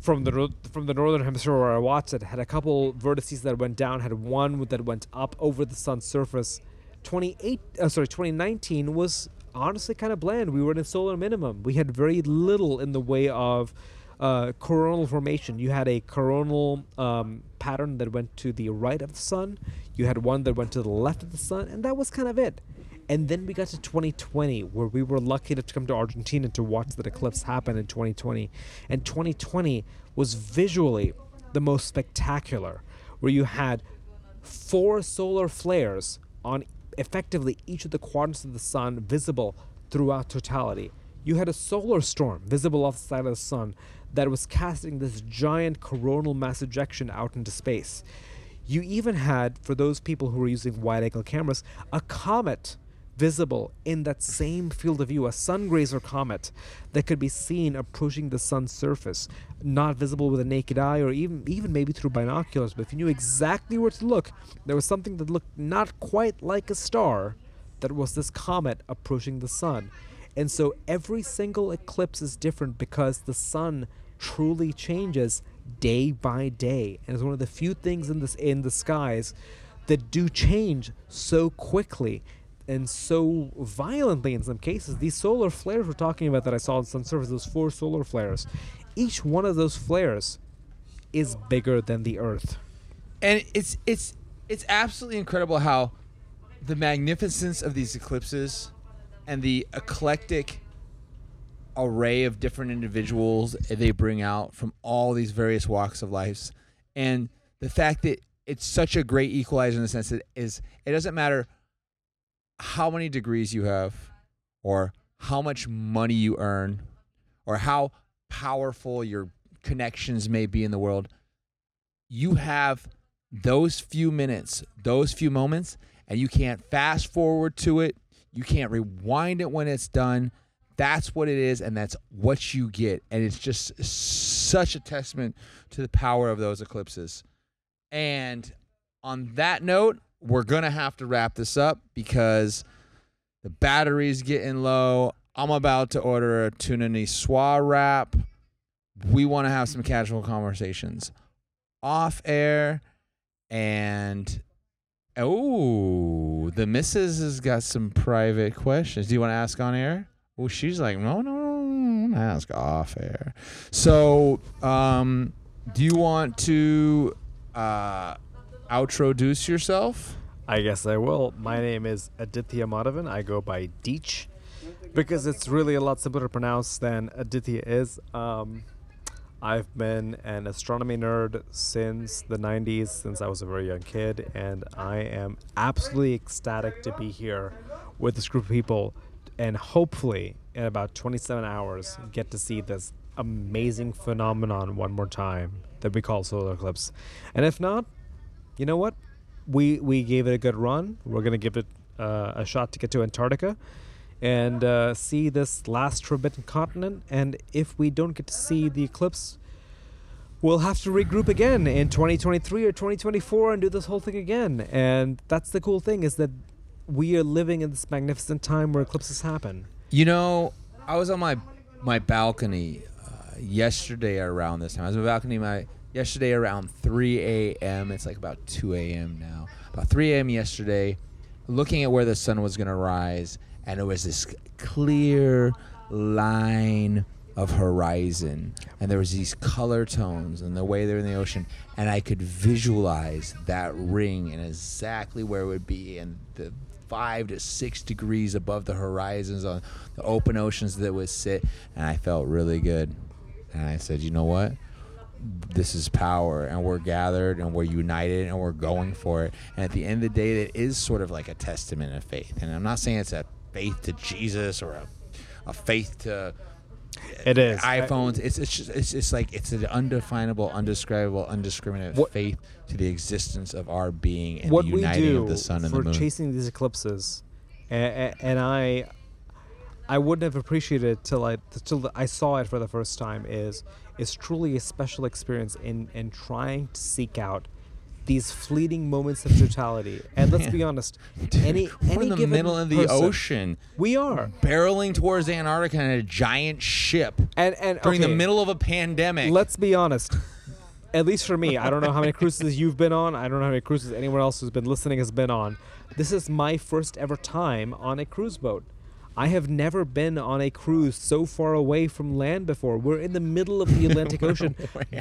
from the from the northern hemisphere where I watched it had a couple vertices that went down, had one that went up over the sun's surface. 28 uh, sorry 2019 was honestly kind of bland. We were in a solar minimum. We had very little in the way of uh, coronal formation. You had a coronal um, pattern that went to the right of the sun. You had one that went to the left of the sun, and that was kind of it. And then we got to 2020, where we were lucky to come to Argentina to watch that eclipse happen in 2020. And 2020 was visually the most spectacular, where you had four solar flares on effectively each of the quadrants of the sun visible throughout totality. You had a solar storm visible off the side of the sun that was casting this giant coronal mass ejection out into space. You even had, for those people who were using wide angle cameras, a comet visible in that same field of view, a sun grazer comet that could be seen approaching the sun's surface, not visible with a naked eye or even even maybe through binoculars, but if you knew exactly where to look, there was something that looked not quite like a star that was this comet approaching the sun. And so every single eclipse is different because the sun truly changes day by day. And is one of the few things in this in the skies that do change so quickly and so violently in some cases. These solar flares we're talking about that I saw on sun surface, those four solar flares, each one of those flares is bigger than the Earth. and it's it's it's absolutely incredible how the magnificence of these eclipses and the eclectic array of different individuals they bring out from all these various walks of life and the fact that it's such a great equalizer in the sense that is it doesn't matter how many degrees you have or how much money you earn or how powerful your connections may be in the world you have those few minutes, those few moments, and you can't fast forward to it. You can't rewind it when it's done. That's what it is, and that's what you get. And it's just such a testament to the power of those eclipses. And on that note, we're gonna have to wrap this up because the battery's getting low. I'm about to order a tuna niçoise wrap. We want to have some casual conversations off air, and oh, the missus has got some private questions. Do you want to ask on air? Well, she's like, no, no, no, no, ask off air. So, um, do you want to uh, outroduce yourself? I guess I will. My name is Aditya Madhavan. I go by Deech because it's really a lot simpler to pronounce than Aditya is. Um, I've been an astronomy nerd since the 90s, since I was a very young kid, and I am absolutely ecstatic to be here with this group of people and hopefully in about 27 hours get to see this amazing phenomenon one more time that we call solar eclipse. And if not, you know what? We we gave it a good run. We're gonna give it uh, a shot to get to Antarctica and uh, see this last forbidden continent. And if we don't get to see the eclipse, we'll have to regroup again in 2023 or 2024 and do this whole thing again. And that's the cool thing is that we are living in this magnificent time where eclipses happen. You know, I was on my my balcony uh, yesterday around this time. I was on my balcony my yesterday around 3 a.m. It's like about 2 a.m. now. About 3 a.m. yesterday, looking at where the sun was going to rise, and it was this clear line of horizon, and there was these color tones and the way they're in the ocean, and I could visualize that ring and exactly where it would be, and the five to six degrees above the horizons on the open oceans that would sit, and I felt really good. And I said, you know what? This is power, and we're gathered, and we're united, and we're going for it. And at the end of the day, it is sort of like a testament of faith. And I'm not saying it's a faith to Jesus or a, a faith to uh, It is. iPhones. It's it's just, it's it's like it's an undefinable, undescribable, undiscriminate What- faith to the existence of our being and what the we uniting do of the sun and for the moon. We're chasing these eclipses, and, and I, I wouldn't have appreciated it till I till I saw it for the first time. Is is truly a special experience in in trying to seek out these fleeting moments of totality. And let's Man. be [LAUGHS] honest, Dude, any we're any in the given middle of the person- ocean, we are, barreling towards Antarctica in a giant ship and and during the middle of a pandemic. Let's be honest. At least for me, I don't know how many cruises [LAUGHS] you've been on. I don't know how many cruises anyone else who's been listening has been on. This is my first ever time on a cruise boat. I have never been on a cruise so far away from land before. We're in the middle of the [LAUGHS] Atlantic Ocean,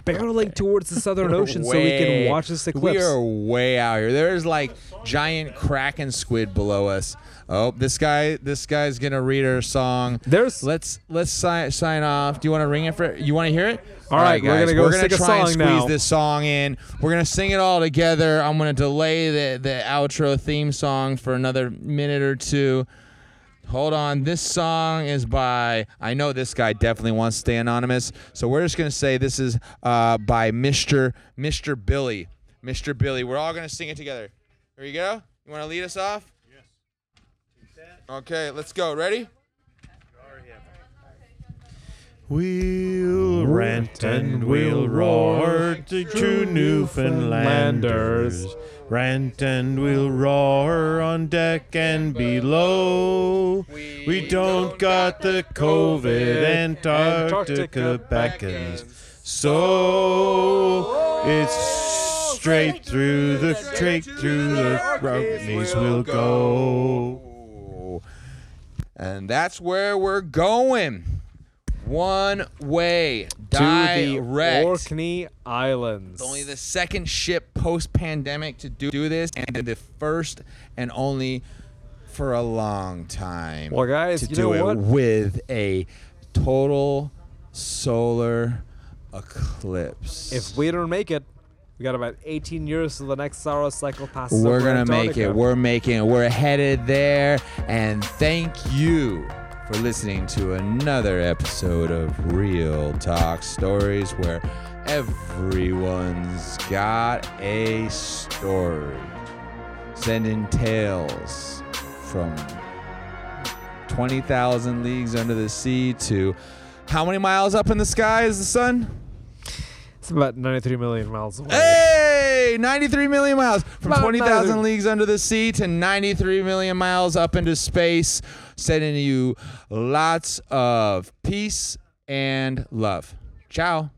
barreling towards the Southern Ocean so we can watch this eclipse. We are way out here. There's like giant kraken squid below us. Oh, this guy, this guy's gonna read our song. There's Let's let's sign sign off. Do you want to ring it for? You want to hear it? All right, we're guys. gonna go We're gonna try and squeeze now. this song in. We're gonna sing it all together. I'm gonna delay the the outro theme song for another minute or two. Hold on. This song is by. I know this guy definitely wants to stay anonymous, so we're just gonna say this is uh, by Mr. Mr. Billy. Mr. Billy. We're all gonna sing it together. Here you go. You want to lead us off? Yes. Okay, let's go. Ready? We'll rant and we'll roar to true Newfoundlanders. Rant and we'll roar on deck and below. We don't got the COVID, Antarctica beckons. So it's straight through the straight through the Rockies we'll go. And that's where we're going. One way, to the. Orkney Islands. Only the second ship post pandemic to do, do this, and the first and only for a long time. Well, guys, to you do know it what? with a total solar eclipse. If we don't make it, we got about 18 years till the next Saros cycle passes. We're gonna make it. We're making it. We're headed there. And thank you for listening to another episode of Real Talk Stories, where everyone's got a story. Sending tales from 20,000 leagues under the sea to how many miles up in the sky is the sun? It's about 93 million miles away. Hey, 93 million miles from 20,000 leagues under the sea to 93 million miles up into space. Sending you lots of peace and love. Ciao.